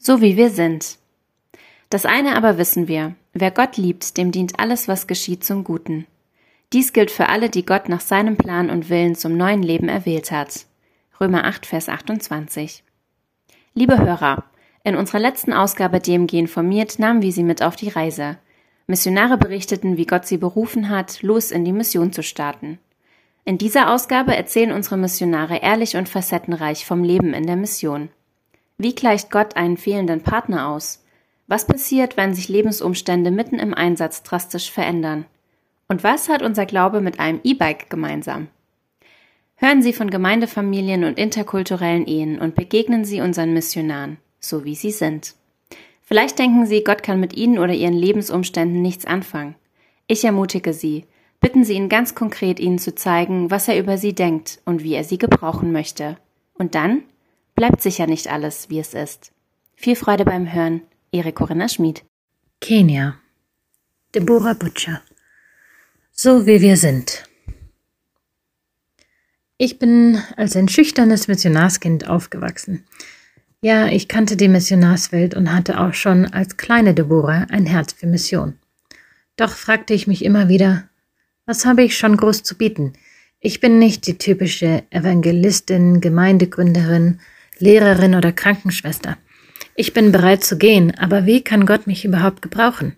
so wie wir sind. Das eine aber wissen wir, wer Gott liebt, dem dient alles, was geschieht, zum Guten. Dies gilt für alle, die Gott nach seinem Plan und Willen zum neuen Leben erwählt hat. Römer 8, Vers 28. Liebe Hörer, in unserer letzten Ausgabe DMG informiert nahmen wir Sie mit auf die Reise. Missionare berichteten, wie Gott sie berufen hat, los in die Mission zu starten. In dieser Ausgabe erzählen unsere Missionare ehrlich und facettenreich vom Leben in der Mission. Wie gleicht Gott einen fehlenden Partner aus? Was passiert, wenn sich Lebensumstände mitten im Einsatz drastisch verändern? Und was hat unser Glaube mit einem E-Bike gemeinsam? Hören Sie von Gemeindefamilien und interkulturellen Ehen und begegnen Sie unseren Missionaren, so wie sie sind. Vielleicht denken Sie, Gott kann mit Ihnen oder Ihren Lebensumständen nichts anfangen. Ich ermutige Sie, bitten Sie ihn ganz konkret, Ihnen zu zeigen, was er über Sie denkt und wie er Sie gebrauchen möchte. Und dann bleibt sicher nicht alles, wie es ist. Viel Freude beim Hören. Ihre Corinna Schmid. Kenia. Deborah Butcher. So wie wir sind. Ich bin als ein schüchternes Missionarskind aufgewachsen. Ja, ich kannte die Missionarswelt und hatte auch schon als kleine Deborah ein Herz für Mission. Doch fragte ich mich immer wieder, was habe ich schon groß zu bieten? Ich bin nicht die typische Evangelistin, Gemeindegründerin, Lehrerin oder Krankenschwester. Ich bin bereit zu gehen, aber wie kann Gott mich überhaupt gebrauchen?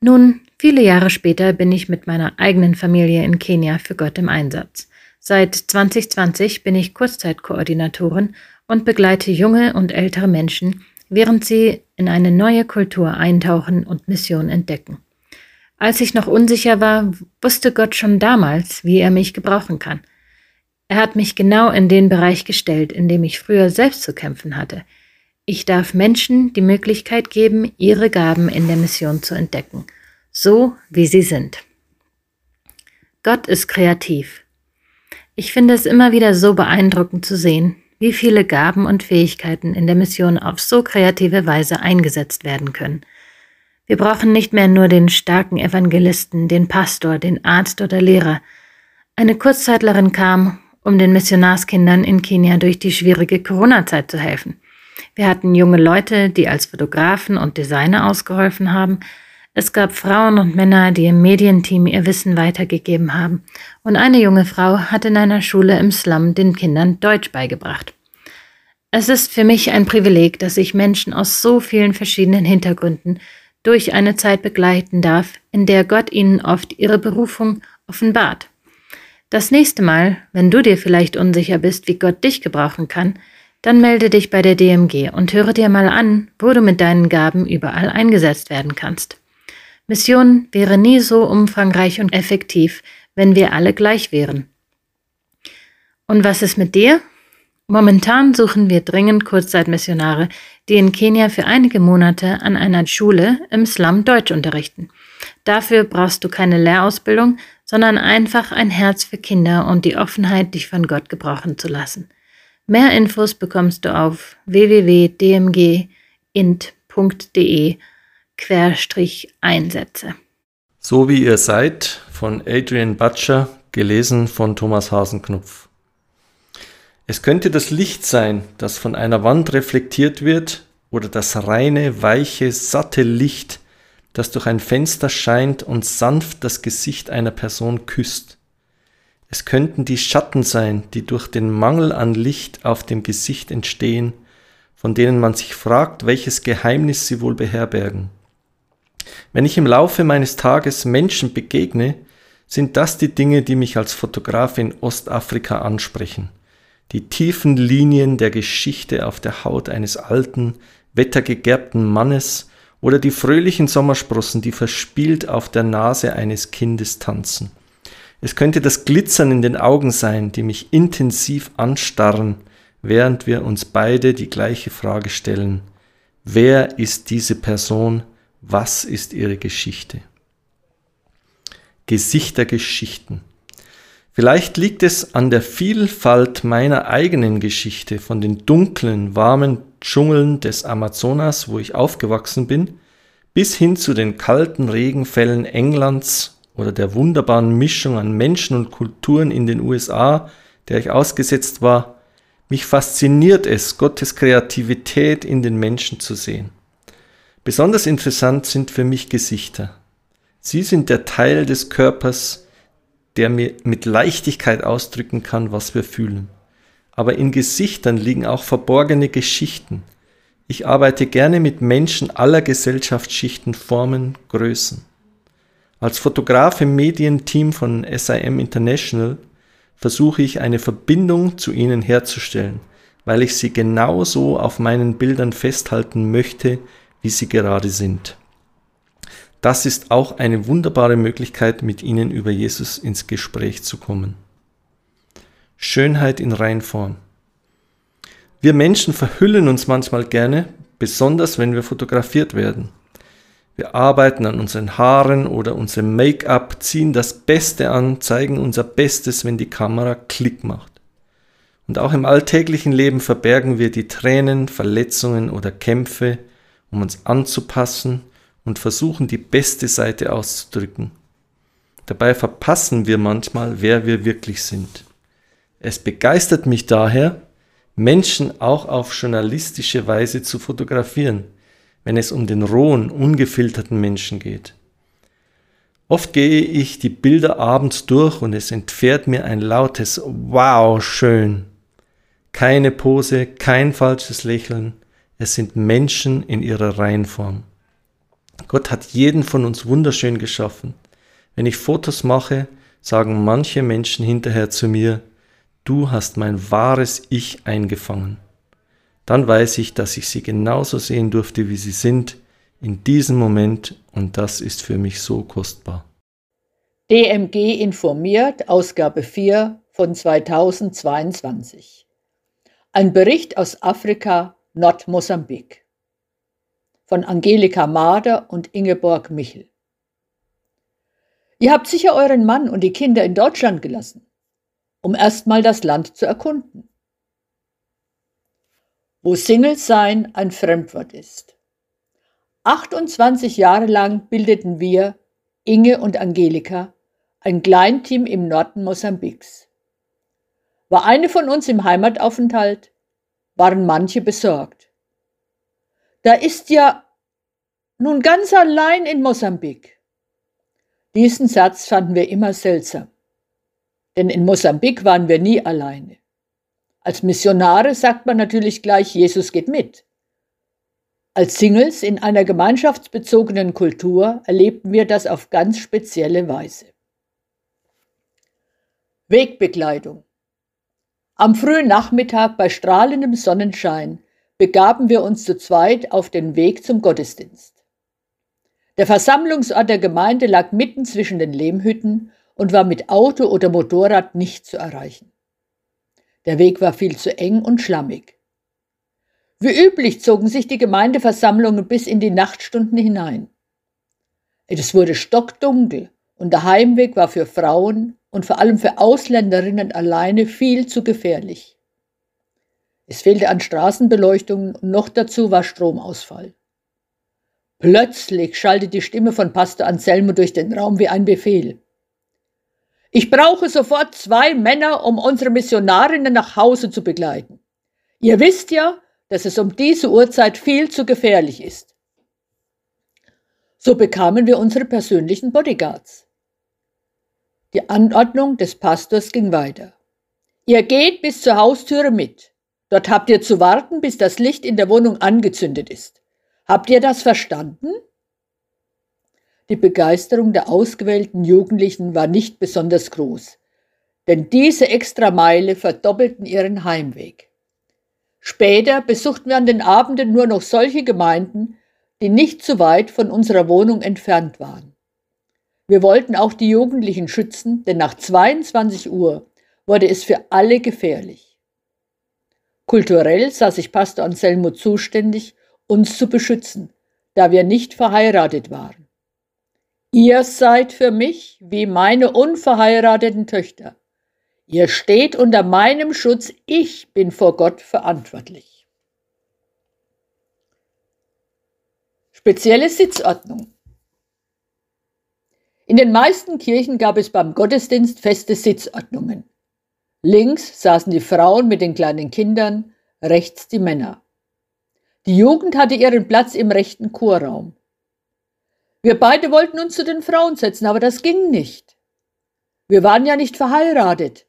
Nun, viele Jahre später bin ich mit meiner eigenen Familie in Kenia für Gott im Einsatz. Seit 2020 bin ich Kurzzeitkoordinatorin und begleite junge und ältere Menschen, während sie in eine neue Kultur eintauchen und Mission entdecken. Als ich noch unsicher war, wusste Gott schon damals, wie er mich gebrauchen kann. Er hat mich genau in den Bereich gestellt, in dem ich früher selbst zu kämpfen hatte. Ich darf Menschen die Möglichkeit geben, ihre Gaben in der Mission zu entdecken, so wie sie sind. Gott ist kreativ. Ich finde es immer wieder so beeindruckend zu sehen, wie viele Gaben und Fähigkeiten in der Mission auf so kreative Weise eingesetzt werden können. Wir brauchen nicht mehr nur den starken Evangelisten, den Pastor, den Arzt oder Lehrer. Eine Kurzzeitlerin kam um den Missionarskindern in Kenia durch die schwierige Corona-Zeit zu helfen. Wir hatten junge Leute, die als Fotografen und Designer ausgeholfen haben. Es gab Frauen und Männer, die im Medienteam ihr Wissen weitergegeben haben. Und eine junge Frau hat in einer Schule im Slum den Kindern Deutsch beigebracht. Es ist für mich ein Privileg, dass ich Menschen aus so vielen verschiedenen Hintergründen durch eine Zeit begleiten darf, in der Gott ihnen oft ihre Berufung offenbart. Das nächste Mal, wenn du dir vielleicht unsicher bist, wie Gott dich gebrauchen kann, dann melde dich bei der DMG und höre dir mal an, wo du mit deinen Gaben überall eingesetzt werden kannst. Mission wäre nie so umfangreich und effektiv, wenn wir alle gleich wären. Und was ist mit dir? Momentan suchen wir dringend Kurzzeitmissionare, die in Kenia für einige Monate an einer Schule im Slum Deutsch unterrichten. Dafür brauchst du keine Lehrausbildung, sondern einfach ein Herz für Kinder und die Offenheit, dich von Gott gebrauchen zu lassen. Mehr Infos bekommst du auf www.dmgint.de Einsätze. So wie ihr seid von Adrian Butcher, gelesen von Thomas Hasenknopf. Es könnte das Licht sein, das von einer Wand reflektiert wird, oder das reine, weiche, satte Licht, das durch ein Fenster scheint und sanft das Gesicht einer Person küsst. Es könnten die Schatten sein, die durch den Mangel an Licht auf dem Gesicht entstehen, von denen man sich fragt, welches Geheimnis sie wohl beherbergen. Wenn ich im Laufe meines Tages Menschen begegne, sind das die Dinge, die mich als Fotograf in Ostafrika ansprechen. Die tiefen Linien der Geschichte auf der Haut eines alten, wettergegerbten Mannes, oder die fröhlichen Sommersprossen, die verspielt auf der Nase eines Kindes tanzen. Es könnte das Glitzern in den Augen sein, die mich intensiv anstarren, während wir uns beide die gleiche Frage stellen. Wer ist diese Person? Was ist ihre Geschichte? Gesichtergeschichten. Vielleicht liegt es an der Vielfalt meiner eigenen Geschichte, von den dunklen, warmen Dschungeln des Amazonas, wo ich aufgewachsen bin, bis hin zu den kalten Regenfällen Englands oder der wunderbaren Mischung an Menschen und Kulturen in den USA, der ich ausgesetzt war, Mich fasziniert es, Gottes Kreativität in den Menschen zu sehen. Besonders interessant sind für mich Gesichter. Sie sind der Teil des Körpers, der mir mit Leichtigkeit ausdrücken kann, was wir fühlen. Aber in Gesichtern liegen auch verborgene Geschichten. Ich arbeite gerne mit Menschen aller Gesellschaftsschichten, Formen, Größen. Als Fotograf im Medienteam von SIM International versuche ich eine Verbindung zu ihnen herzustellen, weil ich sie genauso auf meinen Bildern festhalten möchte, wie sie gerade sind. Das ist auch eine wunderbare Möglichkeit, mit ihnen über Jesus ins Gespräch zu kommen. Schönheit in Reinform. Wir Menschen verhüllen uns manchmal gerne, besonders wenn wir fotografiert werden. Wir arbeiten an unseren Haaren oder unserem Make-up, ziehen das Beste an, zeigen unser Bestes, wenn die Kamera Klick macht. Und auch im alltäglichen Leben verbergen wir die Tränen, Verletzungen oder Kämpfe, um uns anzupassen und versuchen die beste Seite auszudrücken. Dabei verpassen wir manchmal, wer wir wirklich sind. Es begeistert mich daher, Menschen auch auf journalistische Weise zu fotografieren – wenn es um den rohen, ungefilterten Menschen geht. Oft gehe ich die Bilder abends durch und es entfährt mir ein lautes Wow, schön. Keine Pose, kein falsches Lächeln, es sind Menschen in ihrer Reihenform. Gott hat jeden von uns wunderschön geschaffen. Wenn ich Fotos mache, sagen manche Menschen hinterher zu mir, du hast mein wahres Ich eingefangen dann weiß ich, dass ich sie genauso sehen durfte, wie sie sind, in diesem Moment und das ist für mich so kostbar. DMG informiert, Ausgabe 4 von 2022. Ein Bericht aus Afrika, Nordmosambik. Von Angelika Mader und Ingeborg Michel. Ihr habt sicher euren Mann und die Kinder in Deutschland gelassen, um erstmal das Land zu erkunden wo Single-Sein ein Fremdwort ist. 28 Jahre lang bildeten wir, Inge und Angelika, ein Kleinteam im Norden Mosambiks. War eine von uns im Heimataufenthalt, waren manche besorgt. Da ist ja nun ganz allein in Mosambik. Diesen Satz fanden wir immer seltsam, denn in Mosambik waren wir nie alleine. Als Missionare sagt man natürlich gleich, Jesus geht mit. Als Singles in einer gemeinschaftsbezogenen Kultur erlebten wir das auf ganz spezielle Weise. Wegbekleidung. Am frühen Nachmittag bei strahlendem Sonnenschein begaben wir uns zu zweit auf den Weg zum Gottesdienst. Der Versammlungsort der Gemeinde lag mitten zwischen den Lehmhütten und war mit Auto oder Motorrad nicht zu erreichen. Der Weg war viel zu eng und schlammig. Wie üblich zogen sich die Gemeindeversammlungen bis in die Nachtstunden hinein. Es wurde stockdunkel und der Heimweg war für Frauen und vor allem für Ausländerinnen alleine viel zu gefährlich. Es fehlte an Straßenbeleuchtungen und noch dazu war Stromausfall. Plötzlich schallte die Stimme von Pastor Anselmo durch den Raum wie ein Befehl. Ich brauche sofort zwei Männer, um unsere Missionarinnen nach Hause zu begleiten. Ihr wisst ja, dass es um diese Uhrzeit viel zu gefährlich ist. So bekamen wir unsere persönlichen Bodyguards. Die Anordnung des Pastors ging weiter. Ihr geht bis zur Haustüre mit. Dort habt ihr zu warten, bis das Licht in der Wohnung angezündet ist. Habt ihr das verstanden? Die Begeisterung der ausgewählten Jugendlichen war nicht besonders groß, denn diese Extrameile verdoppelten ihren Heimweg. Später besuchten wir an den Abenden nur noch solche Gemeinden, die nicht zu weit von unserer Wohnung entfernt waren. Wir wollten auch die Jugendlichen schützen, denn nach 22 Uhr wurde es für alle gefährlich. Kulturell sah sich Pastor Anselmo zuständig, uns zu beschützen, da wir nicht verheiratet waren. Ihr seid für mich wie meine unverheirateten Töchter. Ihr steht unter meinem Schutz, ich bin vor Gott verantwortlich. Spezielle Sitzordnung. In den meisten Kirchen gab es beim Gottesdienst feste Sitzordnungen. Links saßen die Frauen mit den kleinen Kindern, rechts die Männer. Die Jugend hatte ihren Platz im rechten Chorraum. Wir beide wollten uns zu den Frauen setzen, aber das ging nicht. Wir waren ja nicht verheiratet.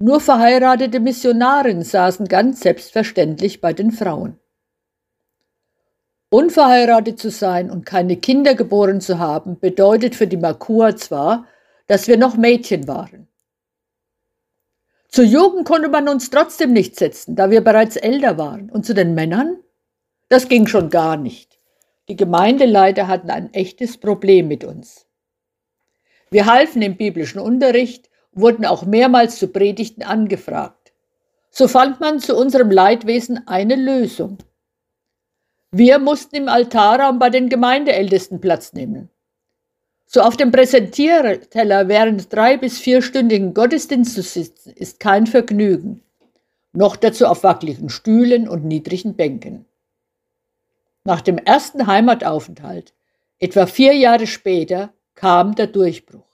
Nur verheiratete Missionarinnen saßen ganz selbstverständlich bei den Frauen. Unverheiratet zu sein und keine Kinder geboren zu haben, bedeutet für die Makua zwar, dass wir noch Mädchen waren. Zur Jugend konnte man uns trotzdem nicht setzen, da wir bereits älter waren. Und zu den Männern? Das ging schon gar nicht. Die Gemeindeleiter hatten ein echtes Problem mit uns. Wir halfen im biblischen Unterricht, wurden auch mehrmals zu Predigten angefragt. So fand man zu unserem Leidwesen eine Lösung. Wir mussten im Altarraum bei den Gemeindeältesten Platz nehmen. So auf dem Präsentierteller während drei bis vierstündigen Gottesdienst zu sitzen, ist kein Vergnügen. Noch dazu auf wackeligen Stühlen und niedrigen Bänken. Nach dem ersten Heimataufenthalt, etwa vier Jahre später, kam der Durchbruch.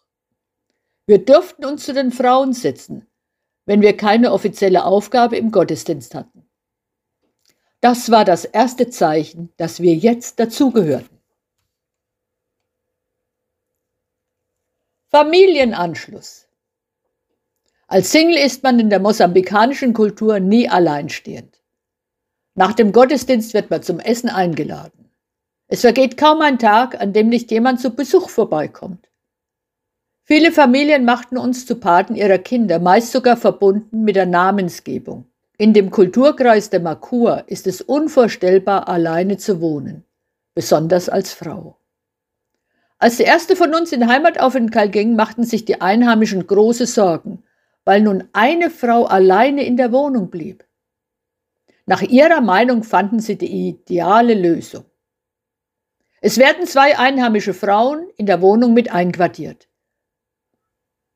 Wir durften uns zu den Frauen setzen, wenn wir keine offizielle Aufgabe im Gottesdienst hatten. Das war das erste Zeichen, dass wir jetzt dazugehörten. Familienanschluss. Als Single ist man in der mosambikanischen Kultur nie alleinstehend. Nach dem Gottesdienst wird man zum Essen eingeladen. Es vergeht kaum ein Tag, an dem nicht jemand zu Besuch vorbeikommt. Viele Familien machten uns zu Paten ihrer Kinder, meist sogar verbunden mit der Namensgebung. In dem Kulturkreis der Makua ist es unvorstellbar, alleine zu wohnen, besonders als Frau. Als die erste von uns in Heimataufenthalt ging, machten sich die Einheimischen große Sorgen, weil nun eine Frau alleine in der Wohnung blieb. Nach ihrer Meinung fanden sie die ideale Lösung. Es werden zwei einheimische Frauen in der Wohnung mit einquartiert.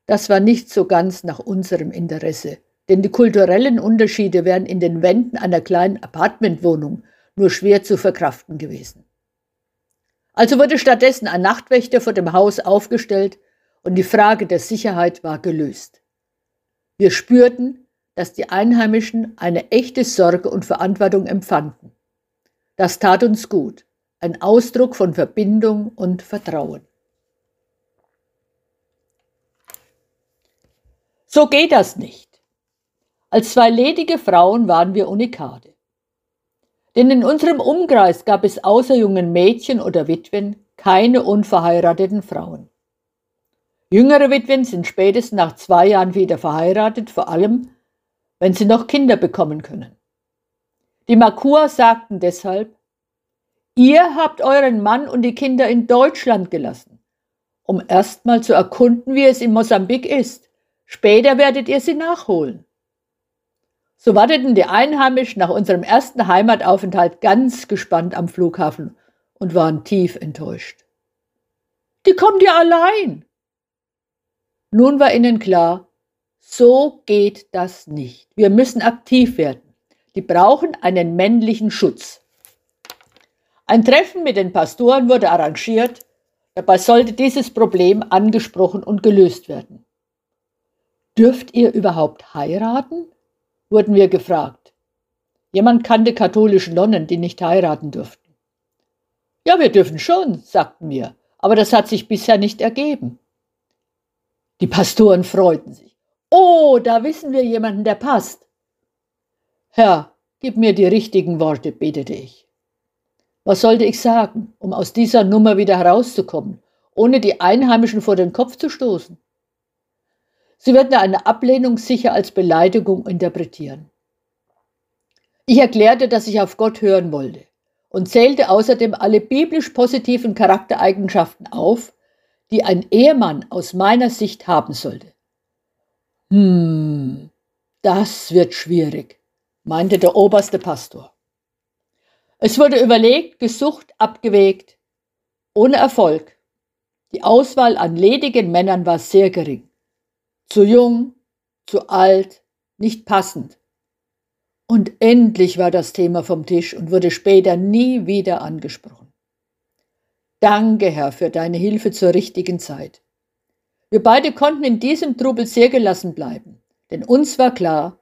Das war nicht so ganz nach unserem Interesse, denn die kulturellen Unterschiede wären in den Wänden einer kleinen Apartmentwohnung nur schwer zu verkraften gewesen. Also wurde stattdessen ein Nachtwächter vor dem Haus aufgestellt und die Frage der Sicherheit war gelöst. Wir spürten, dass die Einheimischen eine echte Sorge und Verantwortung empfanden. Das tat uns gut, ein Ausdruck von Verbindung und Vertrauen. So geht das nicht. Als zwei ledige Frauen waren wir Unikade. Denn in unserem Umkreis gab es außer jungen Mädchen oder Witwen keine unverheirateten Frauen. Jüngere Witwen sind spätestens nach zwei Jahren wieder verheiratet, vor allem, wenn sie noch Kinder bekommen können. Die Makua sagten deshalb, ihr habt euren Mann und die Kinder in Deutschland gelassen, um erstmal zu erkunden, wie es in Mosambik ist. Später werdet ihr sie nachholen. So warteten die Einheimischen nach unserem ersten Heimataufenthalt ganz gespannt am Flughafen und waren tief enttäuscht. Die kommt ja allein. Nun war ihnen klar, so geht das nicht. Wir müssen aktiv werden. Die brauchen einen männlichen Schutz. Ein Treffen mit den Pastoren wurde arrangiert. Dabei sollte dieses Problem angesprochen und gelöst werden. Dürft ihr überhaupt heiraten? wurden wir gefragt. Jemand kannte katholische Nonnen, die nicht heiraten durften. Ja, wir dürfen schon, sagten wir, aber das hat sich bisher nicht ergeben. Die Pastoren freuten sich. Oh, da wissen wir jemanden, der passt. Herr, gib mir die richtigen Worte, betete ich. Was sollte ich sagen, um aus dieser Nummer wieder herauszukommen, ohne die Einheimischen vor den Kopf zu stoßen? Sie werden eine Ablehnung sicher als Beleidigung interpretieren. Ich erklärte, dass ich auf Gott hören wollte und zählte außerdem alle biblisch positiven Charaktereigenschaften auf, die ein Ehemann aus meiner Sicht haben sollte. Hm, das wird schwierig, meinte der oberste Pastor. Es wurde überlegt, gesucht, abgewägt, ohne Erfolg. Die Auswahl an ledigen Männern war sehr gering. Zu jung, zu alt, nicht passend. Und endlich war das Thema vom Tisch und wurde später nie wieder angesprochen. Danke, Herr, für deine Hilfe zur richtigen Zeit. Wir beide konnten in diesem Trubel sehr gelassen bleiben. Denn uns war klar,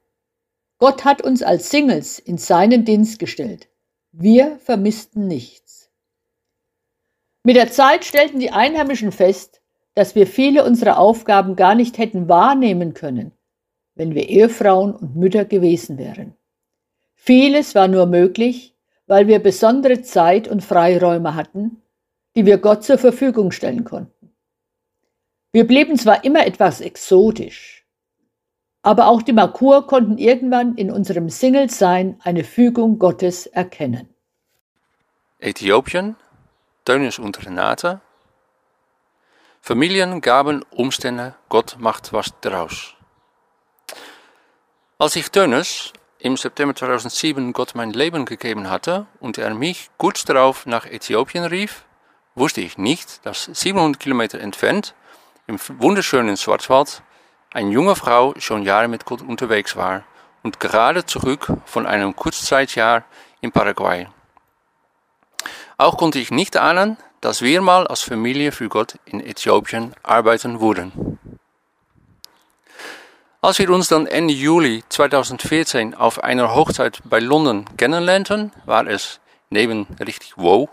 Gott hat uns als Singles in seinen Dienst gestellt. Wir vermissten nichts. Mit der Zeit stellten die Einheimischen fest, dass wir viele unserer Aufgaben gar nicht hätten wahrnehmen können, wenn wir Ehefrauen und Mütter gewesen wären. Vieles war nur möglich, weil wir besondere Zeit und Freiräume hatten, die wir Gott zur Verfügung stellen konnten. Wir blieben zwar immer etwas exotisch, aber auch die Makur konnten irgendwann in unserem Single-Sein eine Fügung Gottes erkennen. Äthiopien, Teunis und Renate. Familien gaben Umstände, Gott macht was daraus. Als ich Teunis im September 2007 Gott mein Leben gegeben hatte und er mich kurz darauf nach Äthiopien rief, wusste ich nicht, dass 700 Kilometer entfernt, im wunderschönen Schwarzwald, eine junge Frau schon Jahre mit Gott unterwegs war und gerade zurück von einem Kurzzeitjahr in Paraguay. Auch konnte ich nicht ahnen, dass wir mal als Familie für Gott in Äthiopien arbeiten würden. Als wir uns dann Ende Juli 2014 auf einer Hochzeit bei London kennenlernten, war es neben richtig wow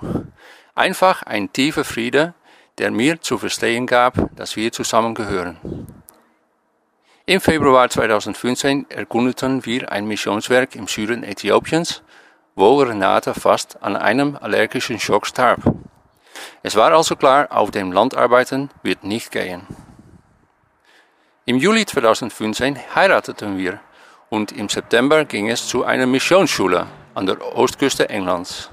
einfach ein tiefer Friede, der mir zu verstehen gab, dass wir zusammengehören. Im Februar 2015 erkundeten wir ein Missionswerk im Süden Äthiopiens, wo Renate fast an einem allergischen Schock starb. Es war also klar, auf dem Land arbeiten wird nicht gehen. Im Juli 2015 heirateten wir und im September ging es zu einer Missionsschule an der Ostküste Englands.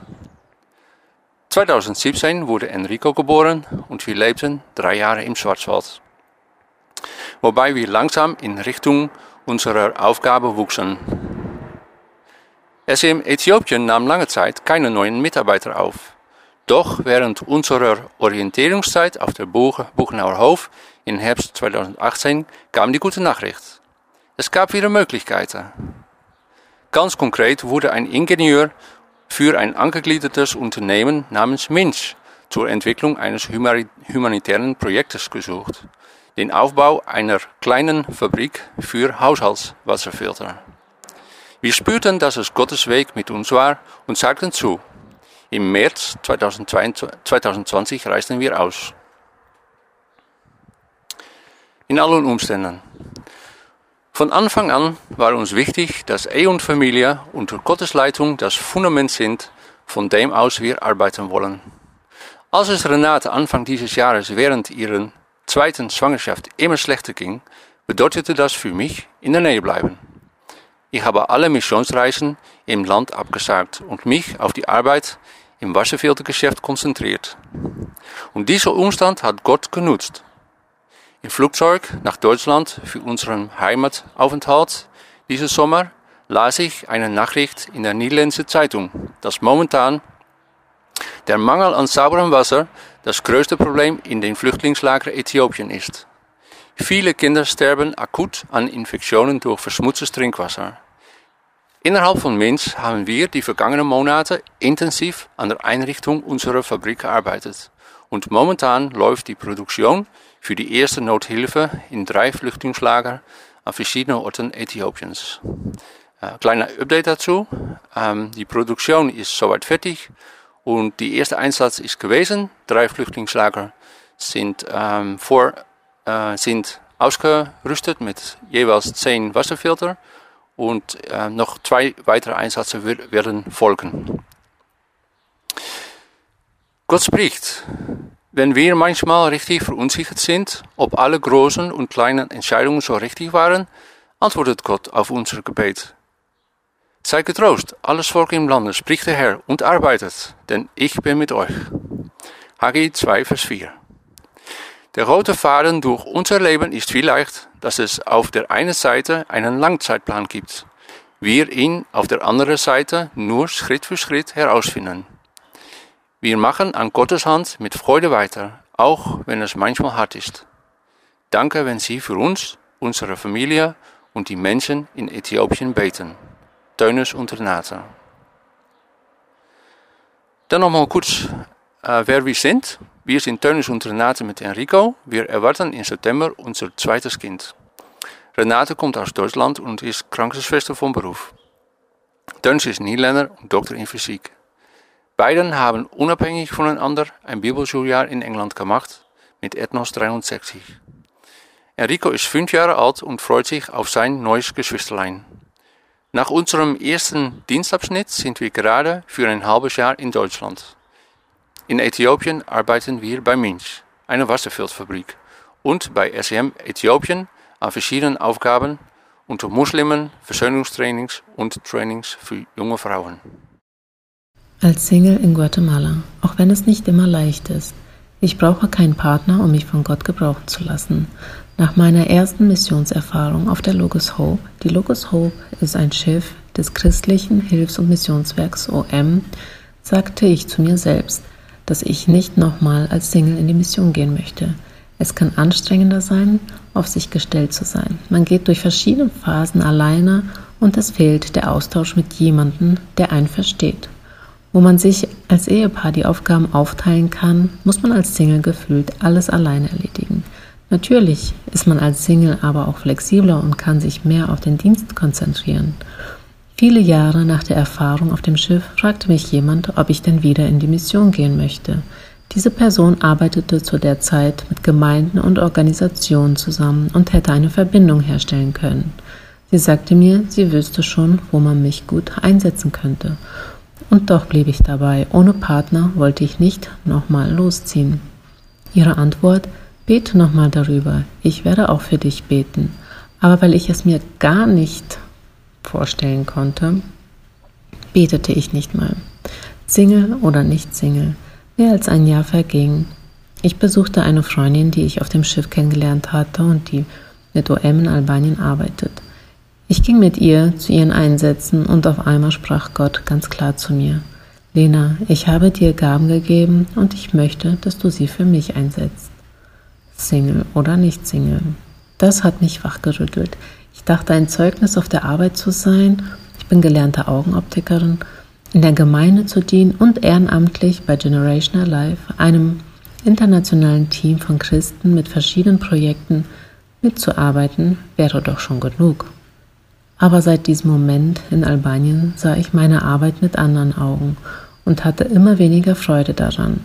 2017 wurde Enrico geboren und wir lebten drei Jahre im Schwarzwald. Wobei wir langsam in Richtung unserer Aufgabe wuchsen. SM Äthiopien nahm lange Zeit keine neuen Mitarbeiter auf. Doch während unserer Orientierungszeit auf der Buchenauer Hof im Herbst 2018 kam die gute Nachricht. Es gab wieder Möglichkeiten. Ganz konkret wurde ein Ingenieur für ein angegliedertes Unternehmen namens Minch zur Entwicklung eines humanitären Projektes gesucht, den Aufbau einer kleinen Fabrik für Haushaltswasserfilter. Wir spürten, dass es Gottes Weg mit uns war und sagten zu. Im März 2020 reisten wir aus. In allen Umständen. Von Anfang an war uns wichtig, dass Ehe und Familie unter Gottes Leitung das Fundament sind, von dem aus wir arbeiten wollen. Als es Renate Anfang dieses Jahres während ihrer zweiten Schwangerschaft immer schlechter ging, bedeutete das für mich in der Nähe bleiben. Ich habe alle Missionsreisen im Land abgesagt und mich auf die Arbeit im Wasserfiltergeschäft konzentriert. Und dieser Umstand hat Gott genutzt. Im Flugzeug nach Deutschland für unseren Heimataufenthalt dieses Sommer las ich eine Nachricht in der Niederländischen Zeitung, dass momentan der Mangel an sauberem Wasser das größte Problem in den Flüchtlingslagern Äthiopien ist. Viele Kinder sterben akut an Infektionen durch verschmutztes Trinkwasser. Innerhalb von Minz haben wir die vergangenen Monate intensiv an der Einrichtung unserer Fabrik gearbeitet. Und momentan läuft die Produktion für die erste Nothilfe in drei Flüchtlingslager an verschiedenen Orten Äthiopiens. Äh, kleiner Update dazu. Ähm, die Produktion ist soweit fertig und die erste Einsatz ist gewesen. Drei Flüchtlingslager sind, ähm, vor, äh, sind ausgerüstet mit jeweils zehn Wasserfilter und äh, noch zwei weitere Einsätze werden folgen. Gott spricht wenn wir manchmal richtig verunsichert sind, ob alle großen und kleinen Entscheidungen so richtig waren, antwortet Gott auf unser Gebet. Seid getrost, alles Volk im Lande, spricht der Herr und arbeitet, denn ich bin mit euch. Haggai 2, Vers 4. Der rote Faden durch unser Leben ist vielleicht, dass es auf der einen Seite einen Langzeitplan gibt, wir ihn auf der anderen Seite nur Schritt für Schritt herausfinden. Wir machen an Gottes Hand mit Freude weiter, auch wenn es manchmal hart ist. Danke, wenn Sie für uns, unsere Familie und die Menschen in Äthiopien beten. Teunis und Renate. Dann nochmal kurz, äh, wer wir sind. Wir sind Teunis und Renate mit Enrico. Wir erwarten im September unser zweites Kind. Renate kommt aus Deutschland und ist Krankenschwester von Beruf. Duns ist Niederländer und Doktor in Physik. Beiden haben unabhängig voneinander ein Bibelschuljahr in England gemacht mit Ethnos 63. Enrico ist fünf Jahre alt und freut sich auf sein neues Geschwisterlein. Nach unserem ersten Dienstabschnitt sind wir gerade für ein halbes Jahr in Deutschland. In Äthiopien arbeiten wir bei Minch, einer Wasserfeldfabrik, und bei SEM Äthiopien an verschiedenen Aufgaben unter Muslimen, Versöhnungstrainings und Trainings für junge Frauen. Als Single in Guatemala, auch wenn es nicht immer leicht ist. Ich brauche keinen Partner, um mich von Gott gebrauchen zu lassen. Nach meiner ersten Missionserfahrung auf der Logos Hope, die Logos Hope ist ein Schiff des christlichen Hilfs- und Missionswerks OM, sagte ich zu mir selbst, dass ich nicht nochmal als Single in die Mission gehen möchte. Es kann anstrengender sein, auf sich gestellt zu sein. Man geht durch verschiedene Phasen alleine und es fehlt der Austausch mit jemandem, der einen versteht. Wo man sich als Ehepaar die Aufgaben aufteilen kann, muss man als Single gefühlt alles alleine erledigen. Natürlich ist man als Single aber auch flexibler und kann sich mehr auf den Dienst konzentrieren. Viele Jahre nach der Erfahrung auf dem Schiff fragte mich jemand, ob ich denn wieder in die Mission gehen möchte. Diese Person arbeitete zu der Zeit mit Gemeinden und Organisationen zusammen und hätte eine Verbindung herstellen können. Sie sagte mir, sie wüsste schon, wo man mich gut einsetzen könnte. Und doch blieb ich dabei. Ohne Partner wollte ich nicht nochmal losziehen. Ihre Antwort, bete nochmal darüber. Ich werde auch für dich beten. Aber weil ich es mir gar nicht vorstellen konnte, betete ich nicht mal. Single oder nicht Single. Mehr als ein Jahr verging. Ich besuchte eine Freundin, die ich auf dem Schiff kennengelernt hatte und die mit OM in Albanien arbeitet. Ich ging mit ihr zu ihren Einsätzen und auf einmal sprach Gott ganz klar zu mir. Lena, ich habe dir Gaben gegeben und ich möchte, dass du sie für mich einsetzt. Single oder nicht Single. Das hat mich wachgerüttelt. Ich dachte, ein Zeugnis auf der Arbeit zu sein. Ich bin gelernte Augenoptikerin in der Gemeinde zu dienen und ehrenamtlich bei Generation Alive, einem internationalen Team von Christen mit verschiedenen Projekten mitzuarbeiten, wäre doch schon genug. Aber seit diesem Moment in Albanien sah ich meine Arbeit mit anderen Augen und hatte immer weniger Freude daran,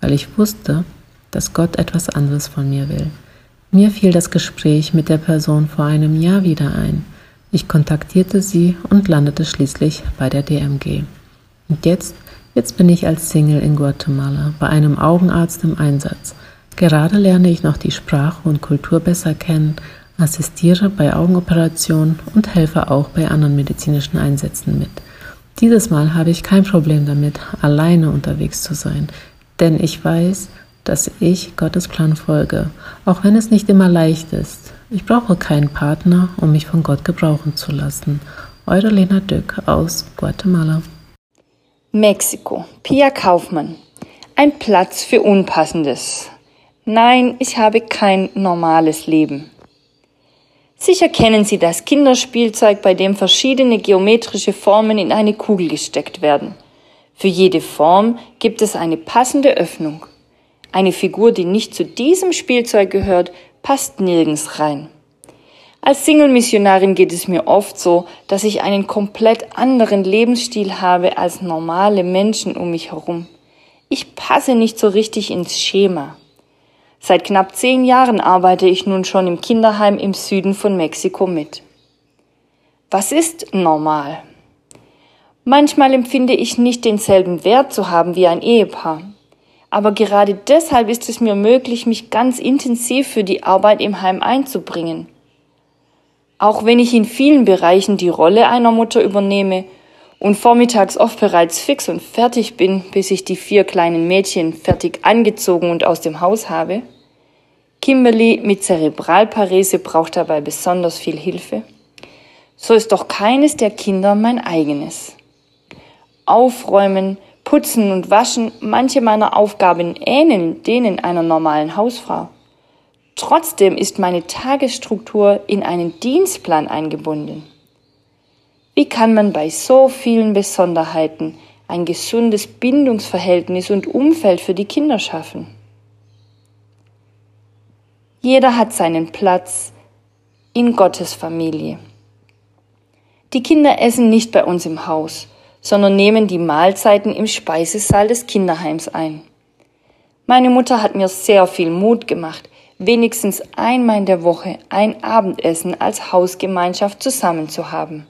weil ich wusste, dass Gott etwas anderes von mir will. Mir fiel das Gespräch mit der Person vor einem Jahr wieder ein. Ich kontaktierte sie und landete schließlich bei der DMG. Und jetzt, jetzt bin ich als Single in Guatemala bei einem Augenarzt im Einsatz. Gerade lerne ich noch die Sprache und Kultur besser kennen, assistiere bei Augenoperationen und helfe auch bei anderen medizinischen Einsätzen mit. Dieses Mal habe ich kein Problem damit, alleine unterwegs zu sein, denn ich weiß, dass ich Gottes Plan folge, auch wenn es nicht immer leicht ist. Ich brauche keinen Partner, um mich von Gott gebrauchen zu lassen. Eure Lena Dück aus Guatemala. Mexiko. Pia Kaufmann. Ein Platz für Unpassendes. Nein, ich habe kein normales Leben. Sicher kennen Sie das Kinderspielzeug, bei dem verschiedene geometrische Formen in eine Kugel gesteckt werden. Für jede Form gibt es eine passende Öffnung. Eine Figur, die nicht zu diesem Spielzeug gehört, passt nirgends rein. Als Single-Missionarin geht es mir oft so, dass ich einen komplett anderen Lebensstil habe als normale Menschen um mich herum. Ich passe nicht so richtig ins Schema. Seit knapp zehn Jahren arbeite ich nun schon im Kinderheim im Süden von Mexiko mit. Was ist normal? Manchmal empfinde ich nicht denselben Wert zu haben wie ein Ehepaar. Aber gerade deshalb ist es mir möglich, mich ganz intensiv für die Arbeit im Heim einzubringen. Auch wenn ich in vielen Bereichen die Rolle einer Mutter übernehme und vormittags oft bereits fix und fertig bin, bis ich die vier kleinen Mädchen fertig angezogen und aus dem Haus habe. Kimberly mit Zerebralparese braucht dabei besonders viel Hilfe. So ist doch keines der Kinder mein eigenes. Aufräumen, putzen und waschen, manche meiner Aufgaben ähneln denen einer normalen Hausfrau. Trotzdem ist meine Tagesstruktur in einen Dienstplan eingebunden. Wie kann man bei so vielen Besonderheiten ein gesundes Bindungsverhältnis und Umfeld für die Kinder schaffen? Jeder hat seinen Platz in Gottes Familie. Die Kinder essen nicht bei uns im Haus, sondern nehmen die Mahlzeiten im Speisesaal des Kinderheims ein. Meine Mutter hat mir sehr viel Mut gemacht, wenigstens einmal in der Woche ein Abendessen als Hausgemeinschaft zusammen zu haben.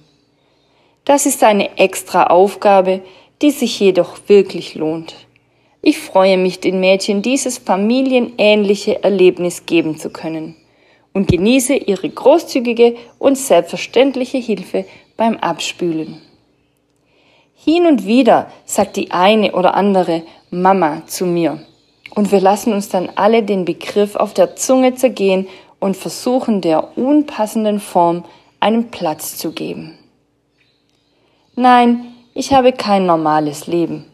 Das ist eine extra Aufgabe, die sich jedoch wirklich lohnt. Ich freue mich, den Mädchen dieses familienähnliche Erlebnis geben zu können und genieße ihre großzügige und selbstverständliche Hilfe beim Abspülen. Hin und wieder sagt die eine oder andere Mama zu mir und wir lassen uns dann alle den Begriff auf der Zunge zergehen und versuchen der unpassenden Form einen Platz zu geben. Nein, ich habe kein normales Leben.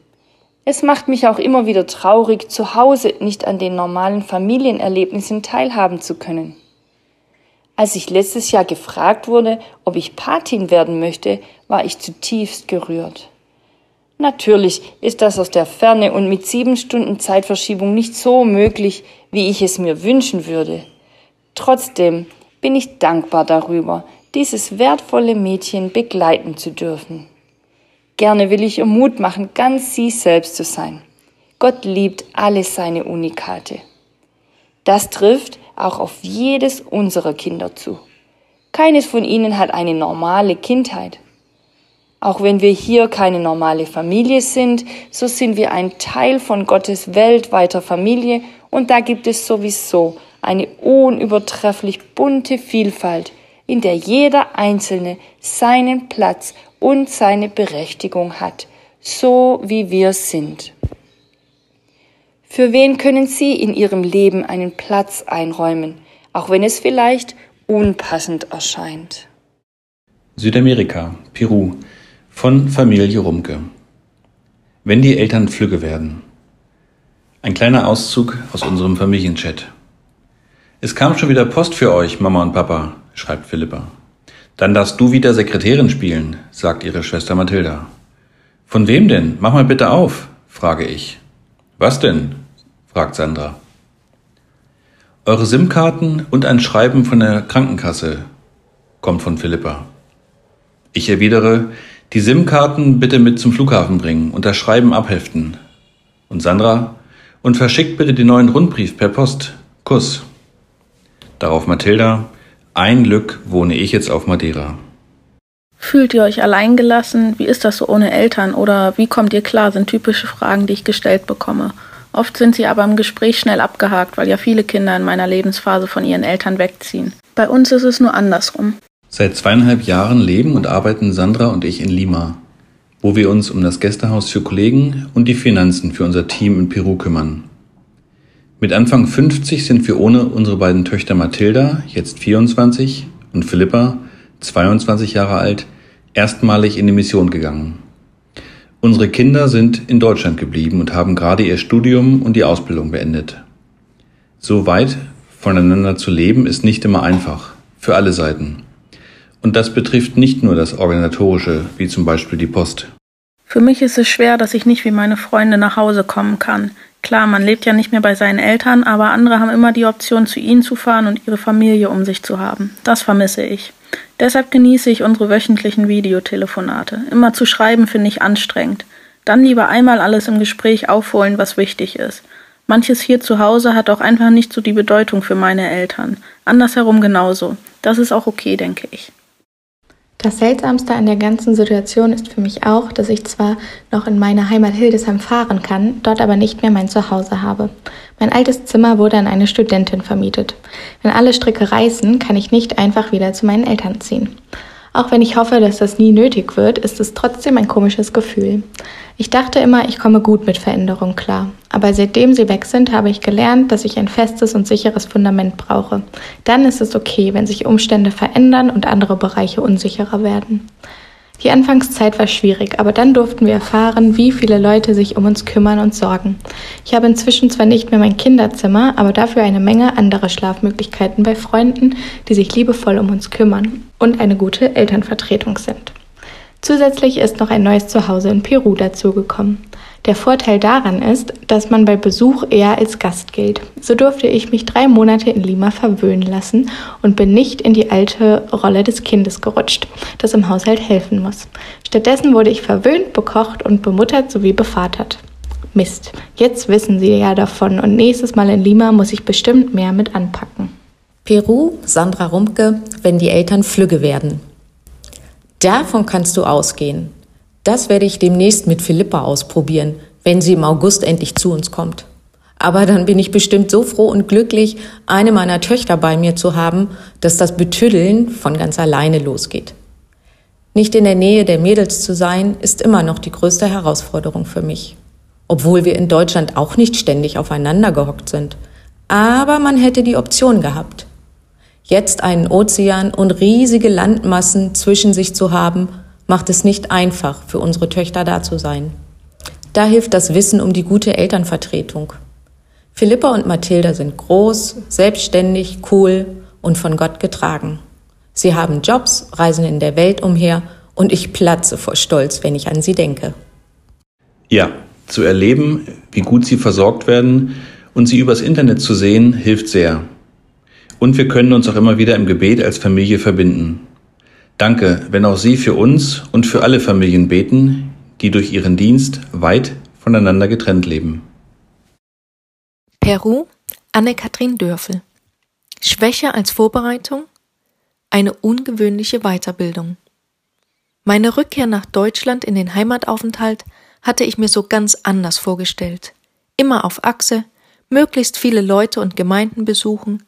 Es macht mich auch immer wieder traurig, zu Hause nicht an den normalen Familienerlebnissen teilhaben zu können. Als ich letztes Jahr gefragt wurde, ob ich Patin werden möchte, war ich zutiefst gerührt. Natürlich ist das aus der Ferne und mit sieben Stunden Zeitverschiebung nicht so möglich, wie ich es mir wünschen würde. Trotzdem bin ich dankbar darüber, dieses wertvolle Mädchen begleiten zu dürfen. Gerne will ich ihr Mut machen, ganz sie selbst zu sein. Gott liebt alle seine Unikate. Das trifft auch auf jedes unserer Kinder zu. Keines von ihnen hat eine normale Kindheit. Auch wenn wir hier keine normale Familie sind, so sind wir ein Teil von Gottes weltweiter Familie und da gibt es sowieso eine unübertrefflich bunte Vielfalt, in der jeder Einzelne seinen Platz und seine Berechtigung hat, so wie wir sind. Für wen können Sie in Ihrem Leben einen Platz einräumen, auch wenn es vielleicht unpassend erscheint? Südamerika, Peru, von Familie Rumke. Wenn die Eltern flügge werden. Ein kleiner Auszug aus unserem Familienchat. Es kam schon wieder Post für euch, Mama und Papa, schreibt Philippa. Dann darfst du wieder Sekretärin spielen, sagt ihre Schwester Mathilda. Von wem denn? Mach mal bitte auf, frage ich. Was denn? fragt Sandra. Eure SIM-Karten und ein Schreiben von der Krankenkasse, kommt von Philippa. Ich erwidere, die SIM-Karten bitte mit zum Flughafen bringen und das Schreiben abheften. Und Sandra, und verschickt bitte den neuen Rundbrief per Post. Kuss. Darauf Mathilda, ein Glück wohne ich jetzt auf Madeira. Fühlt ihr euch alleingelassen? Wie ist das so ohne Eltern? Oder wie kommt ihr klar? Sind typische Fragen, die ich gestellt bekomme. Oft sind sie aber im Gespräch schnell abgehakt, weil ja viele Kinder in meiner Lebensphase von ihren Eltern wegziehen. Bei uns ist es nur andersrum. Seit zweieinhalb Jahren leben und arbeiten Sandra und ich in Lima, wo wir uns um das Gästehaus für Kollegen und die Finanzen für unser Team in Peru kümmern. Mit Anfang 50 sind wir ohne unsere beiden Töchter Mathilda, jetzt 24, und Philippa, 22 Jahre alt, erstmalig in die Mission gegangen. Unsere Kinder sind in Deutschland geblieben und haben gerade ihr Studium und die Ausbildung beendet. So weit voneinander zu leben ist nicht immer einfach, für alle Seiten. Und das betrifft nicht nur das Organisatorische, wie zum Beispiel die Post. Für mich ist es schwer, dass ich nicht wie meine Freunde nach Hause kommen kann. Klar, man lebt ja nicht mehr bei seinen Eltern, aber andere haben immer die Option, zu ihnen zu fahren und ihre Familie um sich zu haben. Das vermisse ich. Deshalb genieße ich unsere wöchentlichen Videotelefonate. Immer zu schreiben finde ich anstrengend. Dann lieber einmal alles im Gespräch aufholen, was wichtig ist. Manches hier zu Hause hat auch einfach nicht so die Bedeutung für meine Eltern. Andersherum genauso. Das ist auch okay, denke ich. Das Seltsamste an der ganzen Situation ist für mich auch, dass ich zwar noch in meine Heimat Hildesheim fahren kann, dort aber nicht mehr mein Zuhause habe. Mein altes Zimmer wurde an eine Studentin vermietet. Wenn alle Stricke reißen, kann ich nicht einfach wieder zu meinen Eltern ziehen. Auch wenn ich hoffe, dass das nie nötig wird, ist es trotzdem ein komisches Gefühl. Ich dachte immer, ich komme gut mit Veränderung klar. Aber seitdem sie weg sind, habe ich gelernt, dass ich ein festes und sicheres Fundament brauche. Dann ist es okay, wenn sich Umstände verändern und andere Bereiche unsicherer werden. Die Anfangszeit war schwierig, aber dann durften wir erfahren, wie viele Leute sich um uns kümmern und sorgen. Ich habe inzwischen zwar nicht mehr mein Kinderzimmer, aber dafür eine Menge andere Schlafmöglichkeiten bei Freunden, die sich liebevoll um uns kümmern und eine gute Elternvertretung sind. Zusätzlich ist noch ein neues Zuhause in Peru dazugekommen. Der Vorteil daran ist, dass man bei Besuch eher als Gast gilt. So durfte ich mich drei Monate in Lima verwöhnen lassen und bin nicht in die alte Rolle des Kindes gerutscht, das im Haushalt helfen muss. Stattdessen wurde ich verwöhnt, bekocht und bemuttert sowie bevatert. Mist, jetzt wissen Sie ja davon und nächstes Mal in Lima muss ich bestimmt mehr mit anpacken. Peru, Sandra Rumke, wenn die Eltern flügge werden. Davon kannst du ausgehen. Das werde ich demnächst mit Philippa ausprobieren, wenn sie im August endlich zu uns kommt. Aber dann bin ich bestimmt so froh und glücklich, eine meiner Töchter bei mir zu haben, dass das Betüddeln von ganz alleine losgeht. Nicht in der Nähe der Mädels zu sein, ist immer noch die größte Herausforderung für mich. Obwohl wir in Deutschland auch nicht ständig aufeinander gehockt sind. Aber man hätte die Option gehabt. Jetzt einen Ozean und riesige Landmassen zwischen sich zu haben, macht es nicht einfach, für unsere Töchter da zu sein. Da hilft das Wissen um die gute Elternvertretung. Philippa und Mathilda sind groß, selbstständig, cool und von Gott getragen. Sie haben Jobs, reisen in der Welt umher und ich platze vor Stolz, wenn ich an sie denke. Ja, zu erleben, wie gut sie versorgt werden und sie übers Internet zu sehen, hilft sehr. Und wir können uns auch immer wieder im Gebet als Familie verbinden. Danke, wenn auch Sie für uns und für alle Familien beten, die durch ihren Dienst weit voneinander getrennt leben. Peru, Anne-Kathrin Dörfel. Schwäche als Vorbereitung? Eine ungewöhnliche Weiterbildung. Meine Rückkehr nach Deutschland in den Heimataufenthalt hatte ich mir so ganz anders vorgestellt. Immer auf Achse, möglichst viele Leute und Gemeinden besuchen,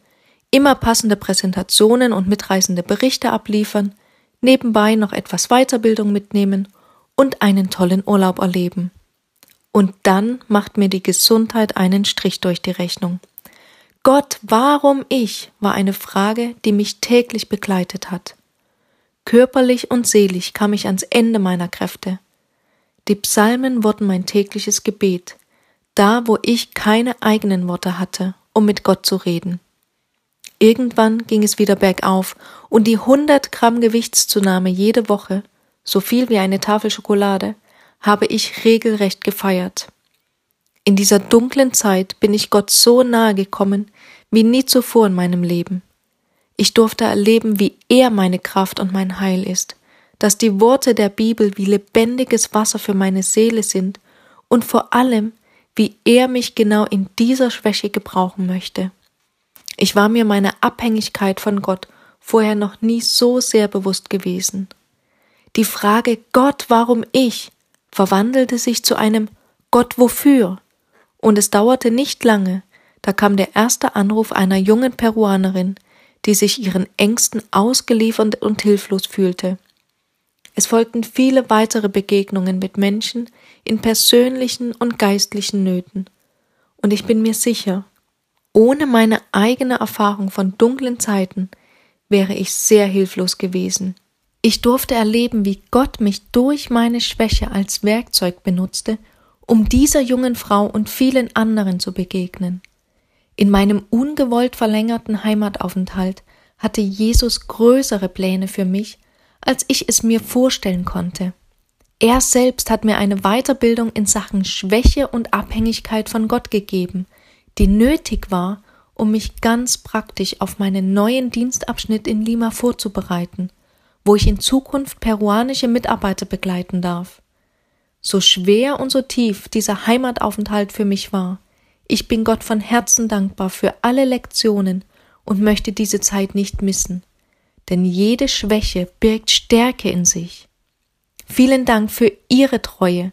immer passende Präsentationen und mitreißende Berichte abliefern, nebenbei noch etwas Weiterbildung mitnehmen und einen tollen Urlaub erleben. Und dann macht mir die Gesundheit einen Strich durch die Rechnung. Gott, warum ich, war eine Frage, die mich täglich begleitet hat. Körperlich und seelisch kam ich ans Ende meiner Kräfte. Die Psalmen wurden mein tägliches Gebet, da wo ich keine eigenen Worte hatte, um mit Gott zu reden. Irgendwann ging es wieder bergauf und die 100 Gramm Gewichtszunahme jede Woche, so viel wie eine Tafel Schokolade, habe ich regelrecht gefeiert. In dieser dunklen Zeit bin ich Gott so nahe gekommen wie nie zuvor in meinem Leben. Ich durfte erleben, wie er meine Kraft und mein Heil ist, dass die Worte der Bibel wie lebendiges Wasser für meine Seele sind und vor allem, wie er mich genau in dieser Schwäche gebrauchen möchte. Ich war mir meiner Abhängigkeit von Gott vorher noch nie so sehr bewusst gewesen. Die Frage Gott, warum ich verwandelte sich zu einem Gott wofür? Und es dauerte nicht lange, da kam der erste Anruf einer jungen Peruanerin, die sich ihren Ängsten ausgeliefert und hilflos fühlte. Es folgten viele weitere Begegnungen mit Menschen in persönlichen und geistlichen Nöten. Und ich bin mir sicher, ohne meine eigene Erfahrung von dunklen Zeiten wäre ich sehr hilflos gewesen. Ich durfte erleben, wie Gott mich durch meine Schwäche als Werkzeug benutzte, um dieser jungen Frau und vielen anderen zu begegnen. In meinem ungewollt verlängerten Heimataufenthalt hatte Jesus größere Pläne für mich, als ich es mir vorstellen konnte. Er selbst hat mir eine Weiterbildung in Sachen Schwäche und Abhängigkeit von Gott gegeben, die nötig war, um mich ganz praktisch auf meinen neuen Dienstabschnitt in Lima vorzubereiten, wo ich in Zukunft peruanische Mitarbeiter begleiten darf. So schwer und so tief dieser Heimataufenthalt für mich war, ich bin Gott von Herzen dankbar für alle Lektionen und möchte diese Zeit nicht missen, denn jede Schwäche birgt Stärke in sich. Vielen Dank für Ihre Treue